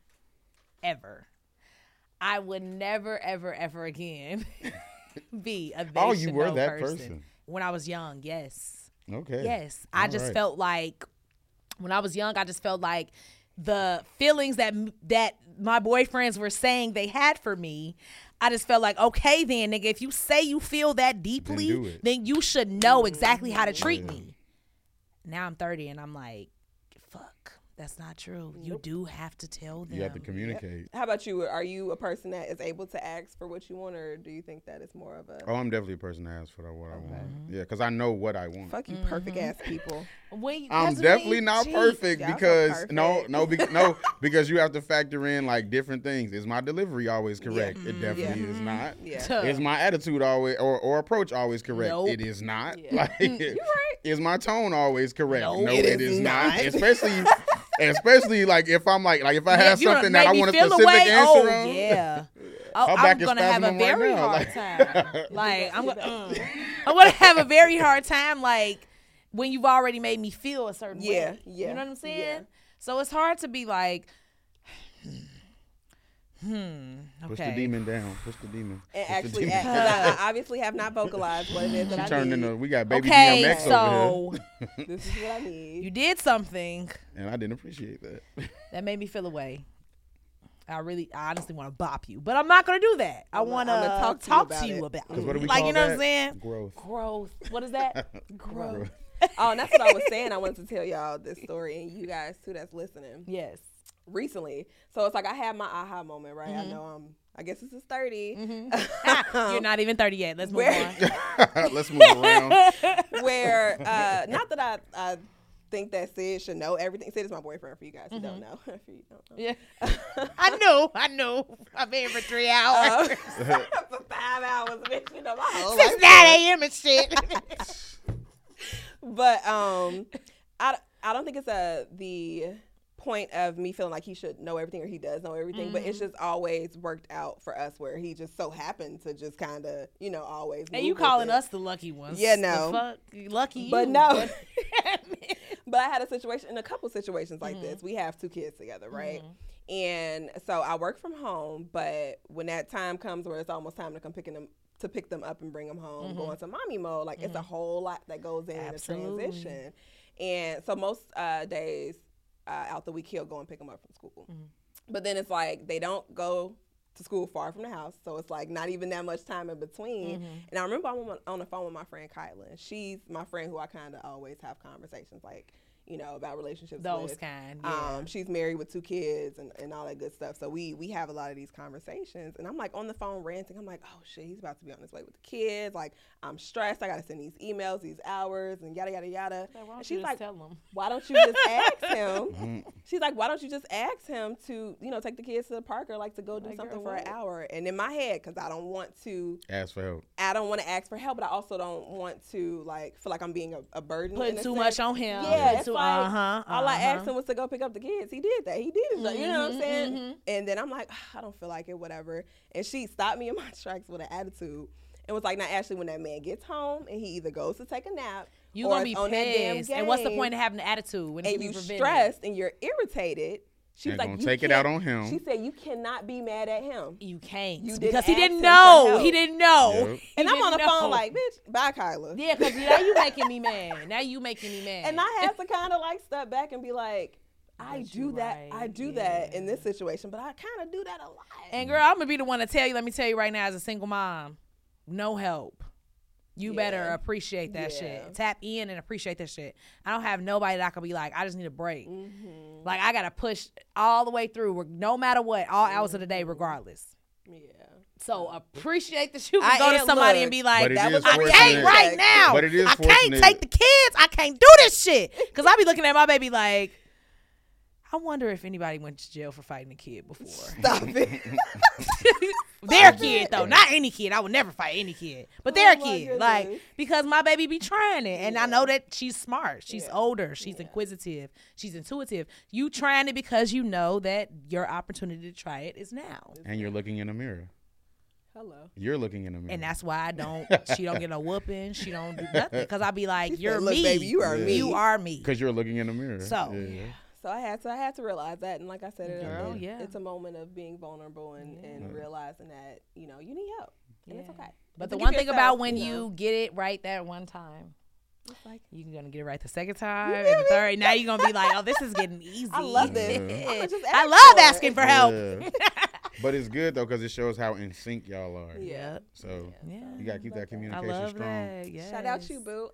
Ever. I would never ever ever again *laughs* be a they Oh, you were know that person. person. When I was young, yes. Okay. Yes, I All just right. felt like when I was young, I just felt like the feelings that that my boyfriends were saying they had for me. I just felt like, okay, then, nigga, if you say you feel that deeply, it. then you should know exactly how to treat me. Now I'm 30 and I'm like, that's not true. You do have to tell them. You have to communicate. How about you? Are you a person that is able to ask for what you want, or do you think that it's more of a Oh, I'm definitely a person that asks for what I want. Yeah, because I know what I want. fuck you, perfect mm-hmm. ass people? *laughs* When- I'm definitely you not cheat- perfect Y'all because no, perfect. no, be, no, *laughs* because you have to factor in like different things. Is my delivery always correct? It mm-hmm. definitely Yeah. is not. Yeah. Is my attitude always or, or approach always correct? Nope. It is not. Yeah. *laughs* Like, right. Is my tone always correct? Nope. No, It it is is not. not. Especially, especially like if I'm like like if I Yeah, have if something that I want a specific away, answer oh, on. Yeah. Oh, I'm back gonna have a spasming right very hard like- time. *laughs* Like I'm gonna, mm. I'm gonna have a very hard time. Like when you've already made me feel a certain Yeah, way. yeah, You know what I'm saying? yeah. So it's hard to be like, hmm. Push Okay. the demon down. Push the demon. And Push the actually, demon *laughs* a- I, I obviously have not vocalized what it is that I Turned need. into we got baby Okay, DMX over so *laughs* *laughs* this is what I need. you did something and I didn't appreciate that. that made me feel away. I really, I honestly want to bop you, but I'm not gonna do that. I I'm want to I'ma talk, talk to to you you about, about Because what do we like you know what I'm saying? Growth. Growth. What is that? Growth. Oh, and that's what I was saying. I wanted to tell y'all this story, and you guys too that's listening. Yes. Recently, so it's like I had my aha moment, right? Mm-hmm. I know I'm. I guess this is 30 You're not even 30 yet. Let's move Where- on. *laughs* *laughs* Let's move around. *laughs* where uh, not that I, I think that Sid should know everything. Sid is my boyfriend for you guys who don't know. if you don't know. Yeah. I know, I knew. I've been here for three hours. Uh, for five hours, bitch, you know my whole Since life. 9 a.m. and shit. But um, I, I don't think it's a the point of me feeling like he should know everything or he does know everything. But Mm-hmm. it's just always worked out for us where he just so happened to just kind of you know always. and you calling us the lucky ones. Yeah, The no. fuck? Lucky But you. no. *laughs* but I had a situation in a couple situations like Mm-hmm. this. We have two kids together, right? And so I work from home, but when that time comes where it's almost time to come picking them to pick them up and bring them home, going to mommy mode, like it's a whole lot that goes in Mm-hmm. Absolutely. the transition. And so most uh, days uh, out the week he'll go and pick them up from school. Mm-hmm. But then it's like they don't go to school far from the house, so it's like not even that much time in between. Mm-hmm. And I remember I'm on, on the phone with my friend Kylan. She's my friend who I kind of always have conversations like, you know, about relationships. Those with. kind, yeah. Um, she's married with two kids and, and all that good stuff. So we we have a lot of these conversations. And I'm like on the phone ranting. I'm like, oh shit, he's about to be on his way with the kids. Like I'm stressed. I gotta send these emails, these hours, and yada yada yada. Like, why don't and you she's just like, tell 'em? why don't you just ask *laughs* him? She's like, why don't you just ask him to, you know, take the kids to the park or like to go do Like, something girl, for an hour? And in my head, because I don't want to, Ask for help. I don't want to ask for help, but I also don't want to like feel like I'm being a, a burden. Putting too sense. much on him. Yeah, Put it's too- like uh-huh, all I uh-huh. asked him was to go pick up the kids. He did that. He did it. You know what I'm Mhm, saying? mhm. And then I'm like, "Ah, I don't feel like it, whatever. And she stopped me in my *laughs* tracks with an attitude. and was like, now Ashley, when that man gets home and he either goes to take a nap, You or gonna be on that damn pissed. And what's the point of having an attitude when and you're stressed and you're irritated? She was They're like, you take it out can't- on him. She said, you cannot be mad at him. You can't You because he didn't know. He didn't know. Yep. He And I'm on the didn't phone like, bitch, bye, Kyla. yeah, because now you making me mad. Now you making me mad. And I *laughs* had to kind of like step back and be like, I do you that. I right, do that in this situation, but I kind of do that a lot. And girl, I'm gonna be the one to tell you. Let me tell you right now, as a single mom, no help. You better appreciate that Yeah. shit. Tap in and appreciate that shit. I don't have nobody that I can be like, I just need a break. Mm-hmm. Like I gotta push all the way through, no matter what, all hours of the Mm-hmm. day, regardless. yeah. So appreciate that you I can go to somebody look, and be like, But it that is was I can't right now. But it is I can't take the kids. I can't do this shit. Cause I be looking at my baby like, I wonder if anybody went to jail for fighting a kid before. Stop it. *laughs* their kid though, not any kid. I would never fight any kid, but their Oh my kid, like because my baby be trying it, and I know that she's smart, she's Yeah. older, she's inquisitive, she's intuitive. You trying it because you know that your opportunity to try it is now, and you're looking in a mirror. Hello. You're looking in a mirror. and that's why I *laughs* don't. She don't get no whooping. She don't do nothing because I be like, you're "Look, me, baby, you are me." you are me. because you're looking in a mirror. So, yeah. So I had to I had to realize that, and like I said, Girl, it- yeah. it's a moment of being vulnerable and, and realizing that you know you need help, and it's okay. But And the one thing yourself, about when know. you get it right that one time, It's like, you're gonna get it right the second time feel and the third. Now you're gonna be like, oh, this is getting easy. *laughs* I love this. Yeah. I'ma *laughs* just I ask love asking for help. *laughs* Yeah. but it's good though because it shows how in sync y'all are. Yeah. So Yeah. you gotta keep that communication I communication love strong. that. Yes. Shout out you, boo.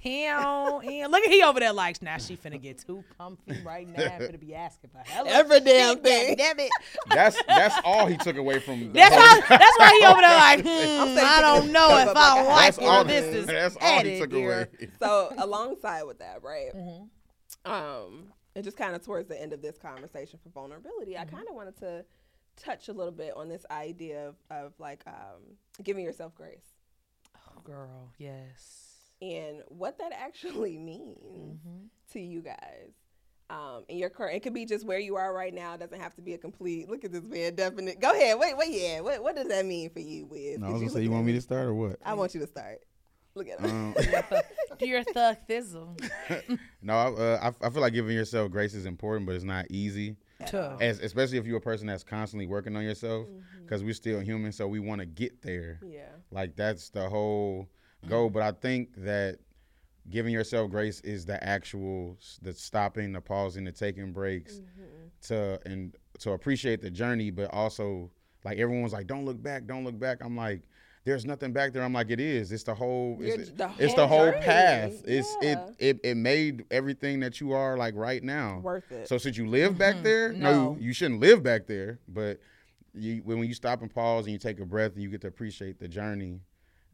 Him, *laughs* him. Look at he over there like, now she finna get too comfy right now. I'm finna be asking for help. Every damn thing. Damn it. That's that's all he took away from. The That's whole- why. That's why he over there *laughs* like, hmm, saying I don't know if up I *laughs* like a That's all. this is That's all he took here. away. so alongside with that, right? Mm-hmm. Um, and just kind of towards the end of this conversation for vulnerability, Mm-hmm. I kind of wanted to touch a little bit on this idea of, of like um, giving yourself grace Oh, girl, yes. and what that actually *laughs* means Mm-hmm. to you guys. Um, in your current, it could be just where you are right now. It doesn't have to be a complete. Look at this man, definite. Go ahead. Wait, wait, yeah. What, what does that mean for you, Wiz? No, I 'Cause was gonna say you want me to start or what? I want you to start. Look at him. Um, *laughs* Do your thug thizzle. *laughs* no, uh, I, I feel like giving yourself grace is important, but it's not easy. Tough. As, especially if you're a person that's constantly working on yourself, Mm-hmm. because we're still human, so we want to get there. yeah. Like that's the whole goal. But I think that giving yourself grace is the actual the stopping, the pausing, the taking breaks Mm-hmm. to and to appreciate the journey, but also like everyone's like, don't look back, don't look back. I'm like. There's nothing back there. I'm like, it is. It's the whole. It's, the it's whole the whole path. It's it, it. It made everything that you are like right now Worth it. So since you live back there, no, No. you shouldn't live back there. But you, when you stop and pause and you take a breath and you get to appreciate the journey,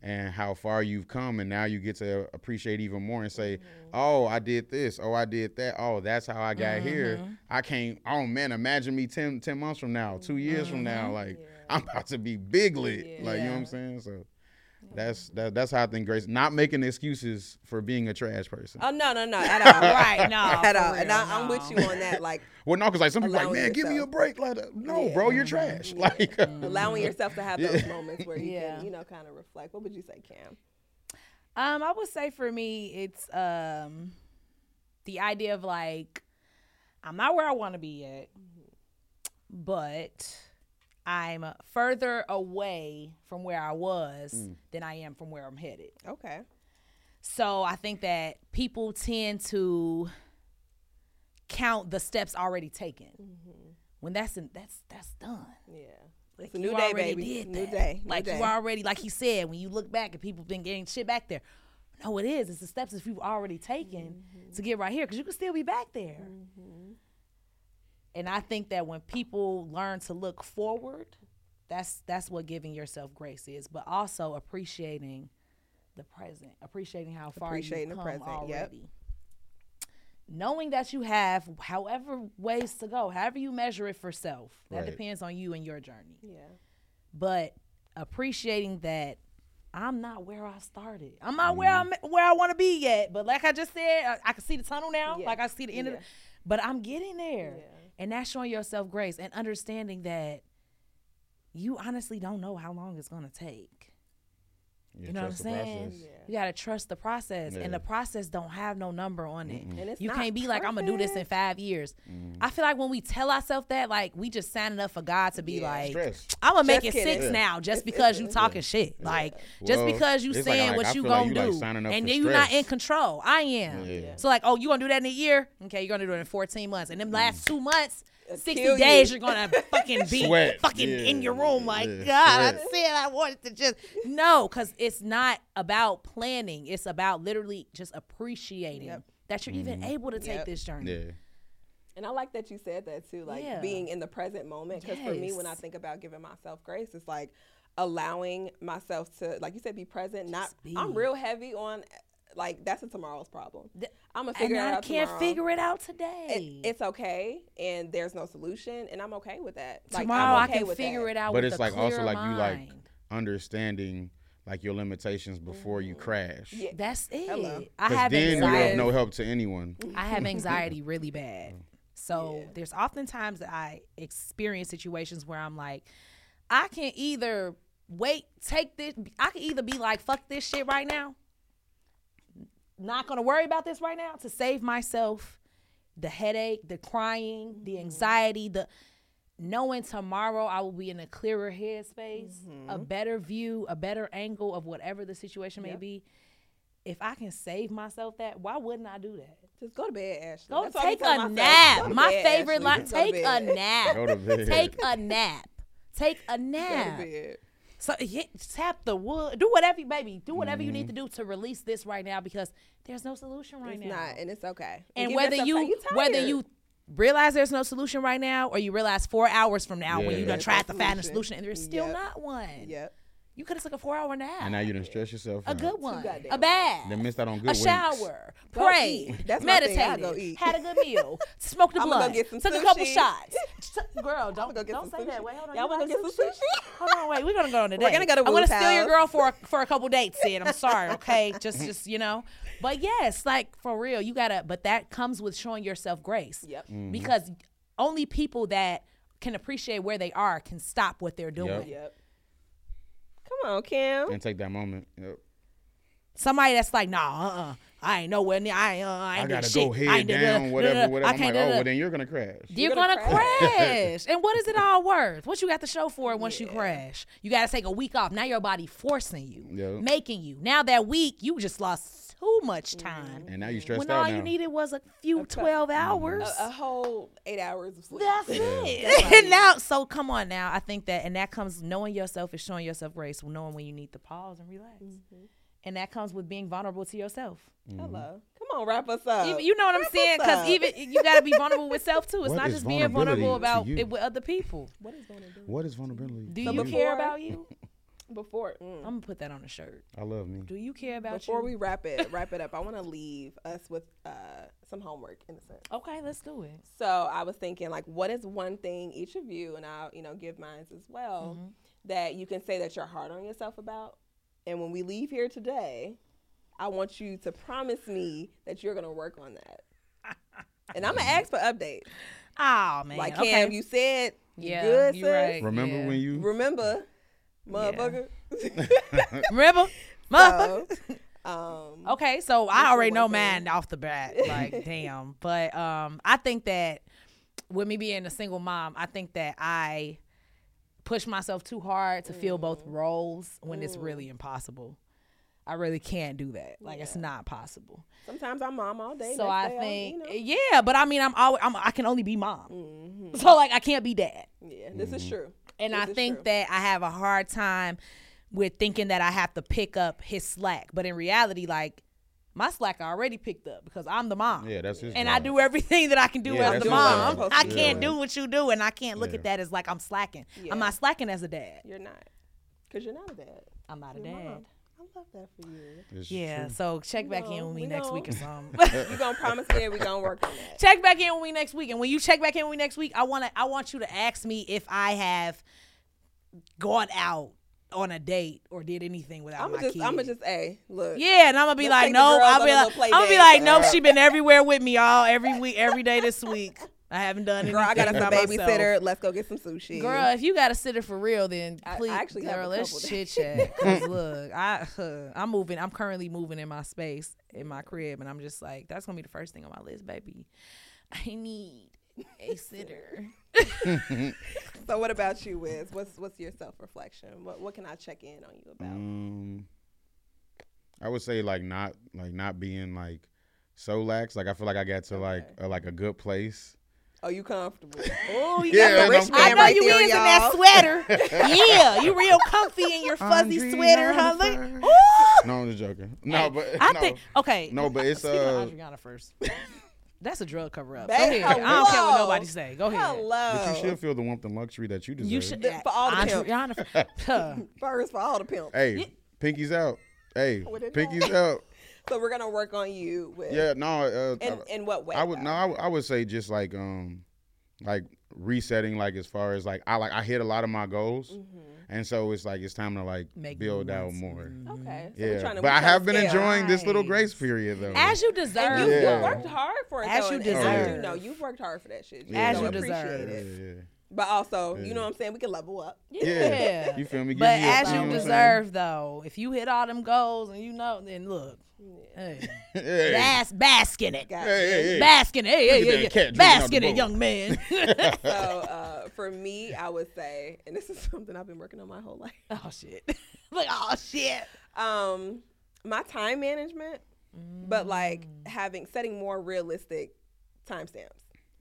and how far you've come and now you get to appreciate even more and say Mm-hmm. oh i did this oh i did that oh that's how i got here Mm-hmm. i can't oh man imagine me 10, 10 months from now two years from now like Yeah. *laughs* i'm about to be big lit Yeah. like you know what i'm saying so that's that, that's how i think grace not making excuses for being a trash person Oh no, no, no, at all. *laughs* Right, no, *laughs* at all. and real, I, I'm with you on that. Like well no because like some people like Allowing man give me a break like no Yeah. bro you're trash like allowing yourself to have those Yeah. moments where you Yeah. can, you know, kind of reflect. What would you say, Kam? Um, I would say for me, it's um, the idea of like, I'm not where I want to be yet, but I'm further away from where I was mm. than I am from where I'm headed. Okay. So I think that people tend to count the steps already taken mm-hmm. when that's in, that's that's done. Yeah. Like It's a you new day, already baby. Did New day. New Like day. you already, like he said, when you look back and people been getting shit back there. No, it is. It's the steps that you've already taken Mm-hmm. to get right here, because you can still be back there. Mm-hmm. And I think that when people learn to look forward, that's that's what giving yourself grace is, but also appreciating the present, appreciating how far Appreciating you've the come present, yep. already. Knowing that you have however ways to go, however you measure it for self, that Right. depends on you and your journey Yeah. but appreciating that I'm not where I started. I'm not where Mm-hmm. I'm where I want to be yet. But like I just said, I, I can see the tunnel now. Yeah. Like I see the end of it. But I'm getting there. Yeah. And that's showing yourself grace and understanding that you honestly don't know how long it's gonna take. Yeah, You know what I'm trust the process. saying? Yeah. You gotta trust the process, Yeah. and the process don't have no number on it. And it's You can't be like, I'm gonna do this in five years. Mm-hmm. I feel like when we tell ourselves that, like we just signing up for God to be Yeah. like, Stress. I'm gonna make Just it kidding. six Yeah. now just It's- because you it's- talking shit. Like just Well, because you it's like- saying like, what you gonna you, do, like, and then you're not in control. I am. Yeah. So like, oh, you gonna do that in a year? Okay, you're gonna do it in 14 months, and them last two months. Uh, 60 days, you. you. are gonna fucking be *laughs* Sweat. fucking Yeah, in your room like yeah, God. I said I wanted to just no, because it's not about planning. It's about literally just appreciating Yep. that you're even mm-hmm. able to take Yep. this journey. Yeah. And I like that you said that too, like Yeah. being in the present moment. Because for me, when I think about giving myself grace, it's like allowing myself to, like you said, be present. not, be. I'm real heavy on, like that's a tomorrow's problem. I'm gonna And figure it I out can't tomorrow. figure it out It- today. it's okay, and there's no solution, and I'm okay with that. Like, Tomorrow I'm I can with figure that. it out. But with it's a like also clear like you like understanding like your limitations before you mm. crash. Yeah. That's it. Hello. I 'Cause have then you're of no help to anyone. I have anxiety really bad. Mm. So Yeah. there's oftentimes that I experience situations where I'm like, I can either wait, take this. I can either be like, fuck this shit right now. Not gonna worry about this right now to save myself the headache, the crying, the mm-hmm. anxiety, the knowing tomorrow I will be in a clearer headspace, a mm-hmm. better view, a better angle of whatever the situation may Yep. be. If I can save myself that, why wouldn't I do that? Just go to bed, Ashley. Go That's what I be take a myself. nap. My bed, favorite Ashley. line: take a nap. Go to *laughs* bed. Take a nap. Take a Go nap. So yeah, tap the wood. Do whatever, you baby. Do whatever you Mm-hmm. need to do to release this right now because there's no solution right now. It's now. not, and it's okay. and give whether you. You whether you realize there's no solution right now or you realize four hours from now when Yeah. you done There's tried no to find a solution. solution and there's still Yep. not one. Yep. You could have took a four hour nap. And now you didn't stress yourself. a out. good one. A bath. Then missed out on good a weeks. shower, Go prayed, eat. That's my thing. I meditated, go eat. had a good meal, *laughs* smoked the I'ma blunt, go get some took a couple shots. *laughs* Girl, don't go get don't some say that. Wait, hold on. Y'all You wanna like go get some sushi? Hold on, wait. We're gonna go on a *laughs* date. We're gonna go to I'm gonna Wu's steal your girl for for a couple dates. Sid. I'm sorry. Okay, just just you know. But yes, like for real, you gotta. But that comes with showing yourself grace. Yep. Mm. Because only people that can appreciate where they are can stop what they're doing. Yep. Come on, Kim. And take that moment. Yep. Somebody that's like, nah, uh, uh I ain't nowhere near. I ain't. Uh, I ain't I gotta shit. go I head ain't down, da- whatever, da- da- whatever. I I'm can't like, do oh, well, then you're gonna crash. You're, You're gonna, gonna crash. and what is it all worth? What you got to show for it once you crash? You got to take a week off. Now your body forcing you, Yeah. making you. Now that week, you just lost too much time. And now you stressed When out When all now. you needed was a few 12 mm-hmm. hours. A, a whole eight hours of sleep. That's That's it. all and now, so come on now. I think that, and that comes knowing yourself is showing yourself grace, knowing when you need to pause and relax. Mm-hmm. And that comes with being vulnerable to yourself. Mm-hmm. Hello. Come on, wrap us up. You, you know what I'm saying? Because even you got to be vulnerable with self too. It's What not just being vulnerable about it with other people. What is vulnerability? What is vulnerability? Do So you before- care about you? *laughs* Before mm, I'm gonna put that on a shirt. I love me. Do you care about before you? we wrap it *laughs* wrap it up, I want to leave us with uh, some homework in a sense. okay, let's do it. So I was thinking, like, what is one thing each of you, and I'll, you know, give mine as well, Mm-hmm. that you can say that you're hard on yourself about? And when we leave here today, I want you to promise me that you're gonna work on that. *laughs* and I'm gonna ask for updates. Oh man. Like okay. Kam, you said you yeah, good, you sis. right. Remember yeah. when you? Remember, motherfucker. *laughs* Remember? Motherfucker. so, um, Okay, so I already know one thing? mine off the bat. Like, *laughs* damn. But um, I think that with me being a single mom, I think that I push myself too hard to fill both Mm. roles when it's really impossible. I really can't do that. Like, it's not possible. sometimes I'm mom all day. so next I day I'm, think, you know. yeah. But I mean, I'm always, I'm, I can only be mom. Mm-hmm. So like, I can't be dad. yeah, this is true. And This I think true. that I have a hard time with thinking that I have to pick up his slack. But in reality, like my slack I already picked up because I'm the mom. Yeah, that's his. And I do everything that I can do Yeah, as the mom. supposed I can't do. do what you do, and I can't look Yeah. at that as like I'm slacking. Yeah. I'm not slacking as a dad. you're not, because you're not a dad. I'm not a You're dad. mom. I love that for you. It's Yeah, true. so check back in with me we next know. week or something. *laughs* *laughs* You gonna promise me that we gonna work on that? check back in with me next week, and when you check back in with me next week, I want to I want you to ask me if I have gone out on a date or did anything without I'm my just, kid. I'm gonna just, hey, look. Yeah, and I'm gonna be Let's like, take no, I'll be like, I'm gonna be like, nope, *laughs* she been everywhere with me all every week, every day this week. I haven't done anything. Girl, I got us a by myself. babysitter. Let's go get some sushi. Girl, if you got a sitter for real, then I- I please, actually have a girl, let's chit chat. Cause look, I, I'm moving. I'm currently moving in my space in my crib, and I'm just like, that's gonna be the first thing on my list, baby. I need a sitter. *laughs* So what about you, Wiz? What's what's your self reflection? What what can I check in on you about? Um, I would say like not like not being like so lax. Like I feel like I got to like a, like a good place. Oh, you comfortable? Oh, you Yeah, got and the I'm rich man I know right you there, is in that sweater. *laughs* yeah, you real comfy in your fuzzy Andre sweater, huh? Look. Ooh. No, I'm just joking. No, but I no. think okay. No, but it's, Speaking uh, Adriana first. That's a drug cover up. Go Babe, ahead. I don't care what hello. nobody say. Go ahead. Hello. But you should feel the warmth and luxury that you deserve. You should For all the Adriana, huh. *laughs* First for all the pimps. Hey, pinkies out. Hey, What it pinkies is. out. So we're gonna work on you with. Yeah, no. Uh, In, in what way? I would though? no. I, would- I would say just like um, like resetting. Like as far as like I like I hit a lot of my goals, Mm-hmm. and so it's like it's time to like Make build new out ones. more. Okay. So we're Yeah, trying to, but we're I have to been scale. enjoying this little grace period though. As you And deserve. you, Yeah. you worked hard for it. As though, you and- and I deserve. do know you've worked hard for that shit. Yeah. As so you appreciate deserve. yeah, it. yeah. But also, Yeah. you know what I'm saying? We can level up. Yeah. You feel me? Give But me as you what I'm saying? deserve, though, if you hit all them goals and you know, then look, *laughs* hey, Hey. bas- bask in it, Hey, hey, bask in it, hey, Look hey, at hey, hey. bask in it, young man. *laughs* So uh, for me, I would say, and this is *laughs* something I've been working on my whole life. oh shit, like, oh shit. Um, my time management, but like Mm. having setting more realistic timestamps.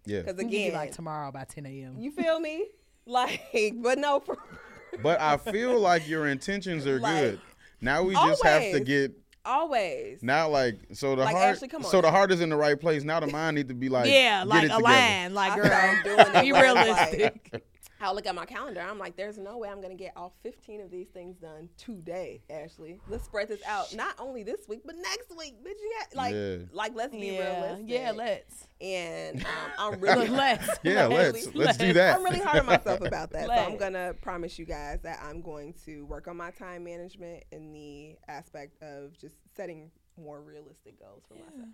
Yeah. Because again, be like tomorrow by 10 a.m. you feel me? *laughs* Like, but no, for *laughs* But I feel like your intentions are Like, good. Now we just have to get always. now like so the Like, heart Ashley, come on so the heart is in the right place. Now the mind need to be like yeah, get like it a together. line, like I girl, started doing it be realistic. like- I look at my calendar. I'm like, there's no way I'm gonna get all 15 of these things done today. Ashley, let's spread this out. Not only this week, but next week. Bitch, you got like, Yeah. like let's be yeah, realistic. yeah, let's. and um, *laughs* I'm really let's. *laughs* Yeah, let's let's do that. I'm really hard on myself *laughs* about that. So I'm gonna promise you guys that I'm going to work on my time management in the aspect of just setting more realistic goals for myself.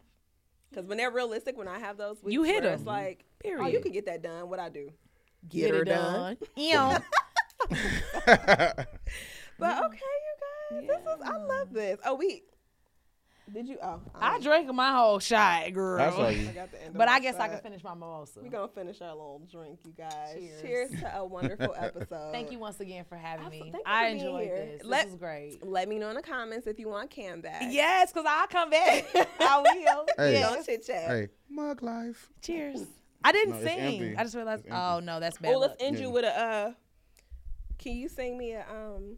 Because when they're realistic, when I have those weeks, You hit where it's 'em. like, oh, you Period. can get that done. What I do, Get, her it done. *laughs* Ew. *laughs* But mm. okay, you guys, this is I love this. Oh, we did you? Oh, I drank my whole shot, girl. That's all you. I got the end But I guess I can finish my mimosa. We're gonna finish our little drink, you guys. Cheers. Cheers, to a wonderful *laughs* episode. Thank you once again for having Absol- me. thank you I for being enjoyed here. this. Let- this was great. Let me know in the comments if you want Kam back. Yes, because I'll come back. I will. Hey. Yes. Don't chit chat. hey, mug life. Cheers. I didn't No, sing. I just realized. Oh no, that's bad. Well, let's end Yeah. you with a. Uh, can you sing me a um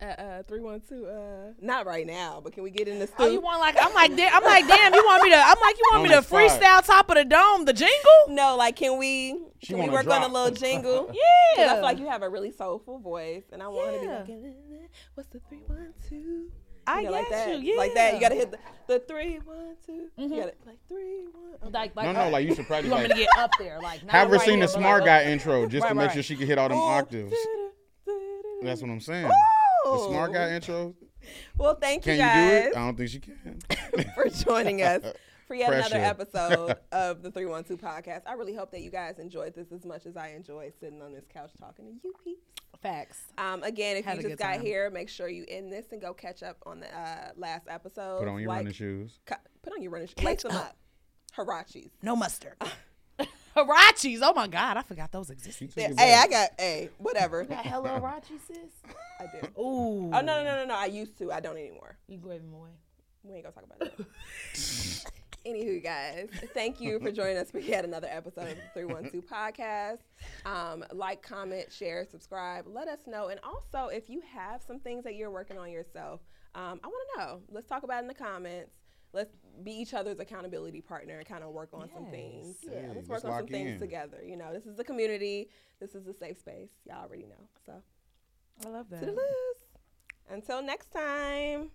Uh, uh, three one two. Uh, not right now, but can we get in the Oh, studio? you want like I'm like da- I'm like damn. You want me to? I'm like you want me to the spot. freestyle top of the dome the jingle? no, like, can we? She can we wanna work on a little jingle? *laughs* yeah, I feel like you have a really soulful voice, and I want to be like, "Uh, what's the three one two? I know, like that, you. like that. You gotta hit the, the three one 2 You Mhm. gotta like three one. okay. like, like No, no, like you should practice. you want me to get up there, like not have her right sing here, the smart like, guy intro *laughs* just Right, to make right. sure she can hit all them Ooh. octaves. That's what I'm saying. The smart guy intro. Well, thank you Can you do it? I don't think she can. *laughs* for joining us *laughs* for yet another episode *laughs* of the 312 podcast. I really hope that you guys enjoyed this as much as I enjoyed sitting on this couch talking to you peeps. Facts. Um, again, if Had you just got time. here, make sure you end this and go catch up on the uh, last episode. Put on your Like- running shoes. cu- put on your running shoes. Lace them up. Huaraches. No mustard. *laughs* *laughs* Huaraches. Oh my God, I forgot those existed. She Hey, I got, hey, whatever. Got hella Huarache, sis. I do. Ooh. Oh, no, no, no, no, no. I used to. I don't anymore. You gave him away. We ain't gonna talk about it. Anywho, guys, thank you for joining us for yet another episode of the 312 podcast. Um, like, comment, share, subscribe. Let us know. And also, if you have some things that you're working on yourself, um, I want to know. Let's talk about it in the comments. Let's be each other's accountability partner and kind of work on some things. Yeah, Hey, let's let's work on some lock things together. You know, this is the community. This is a safe space. Y'all already know. So, I love that. toodaloo. Until next time.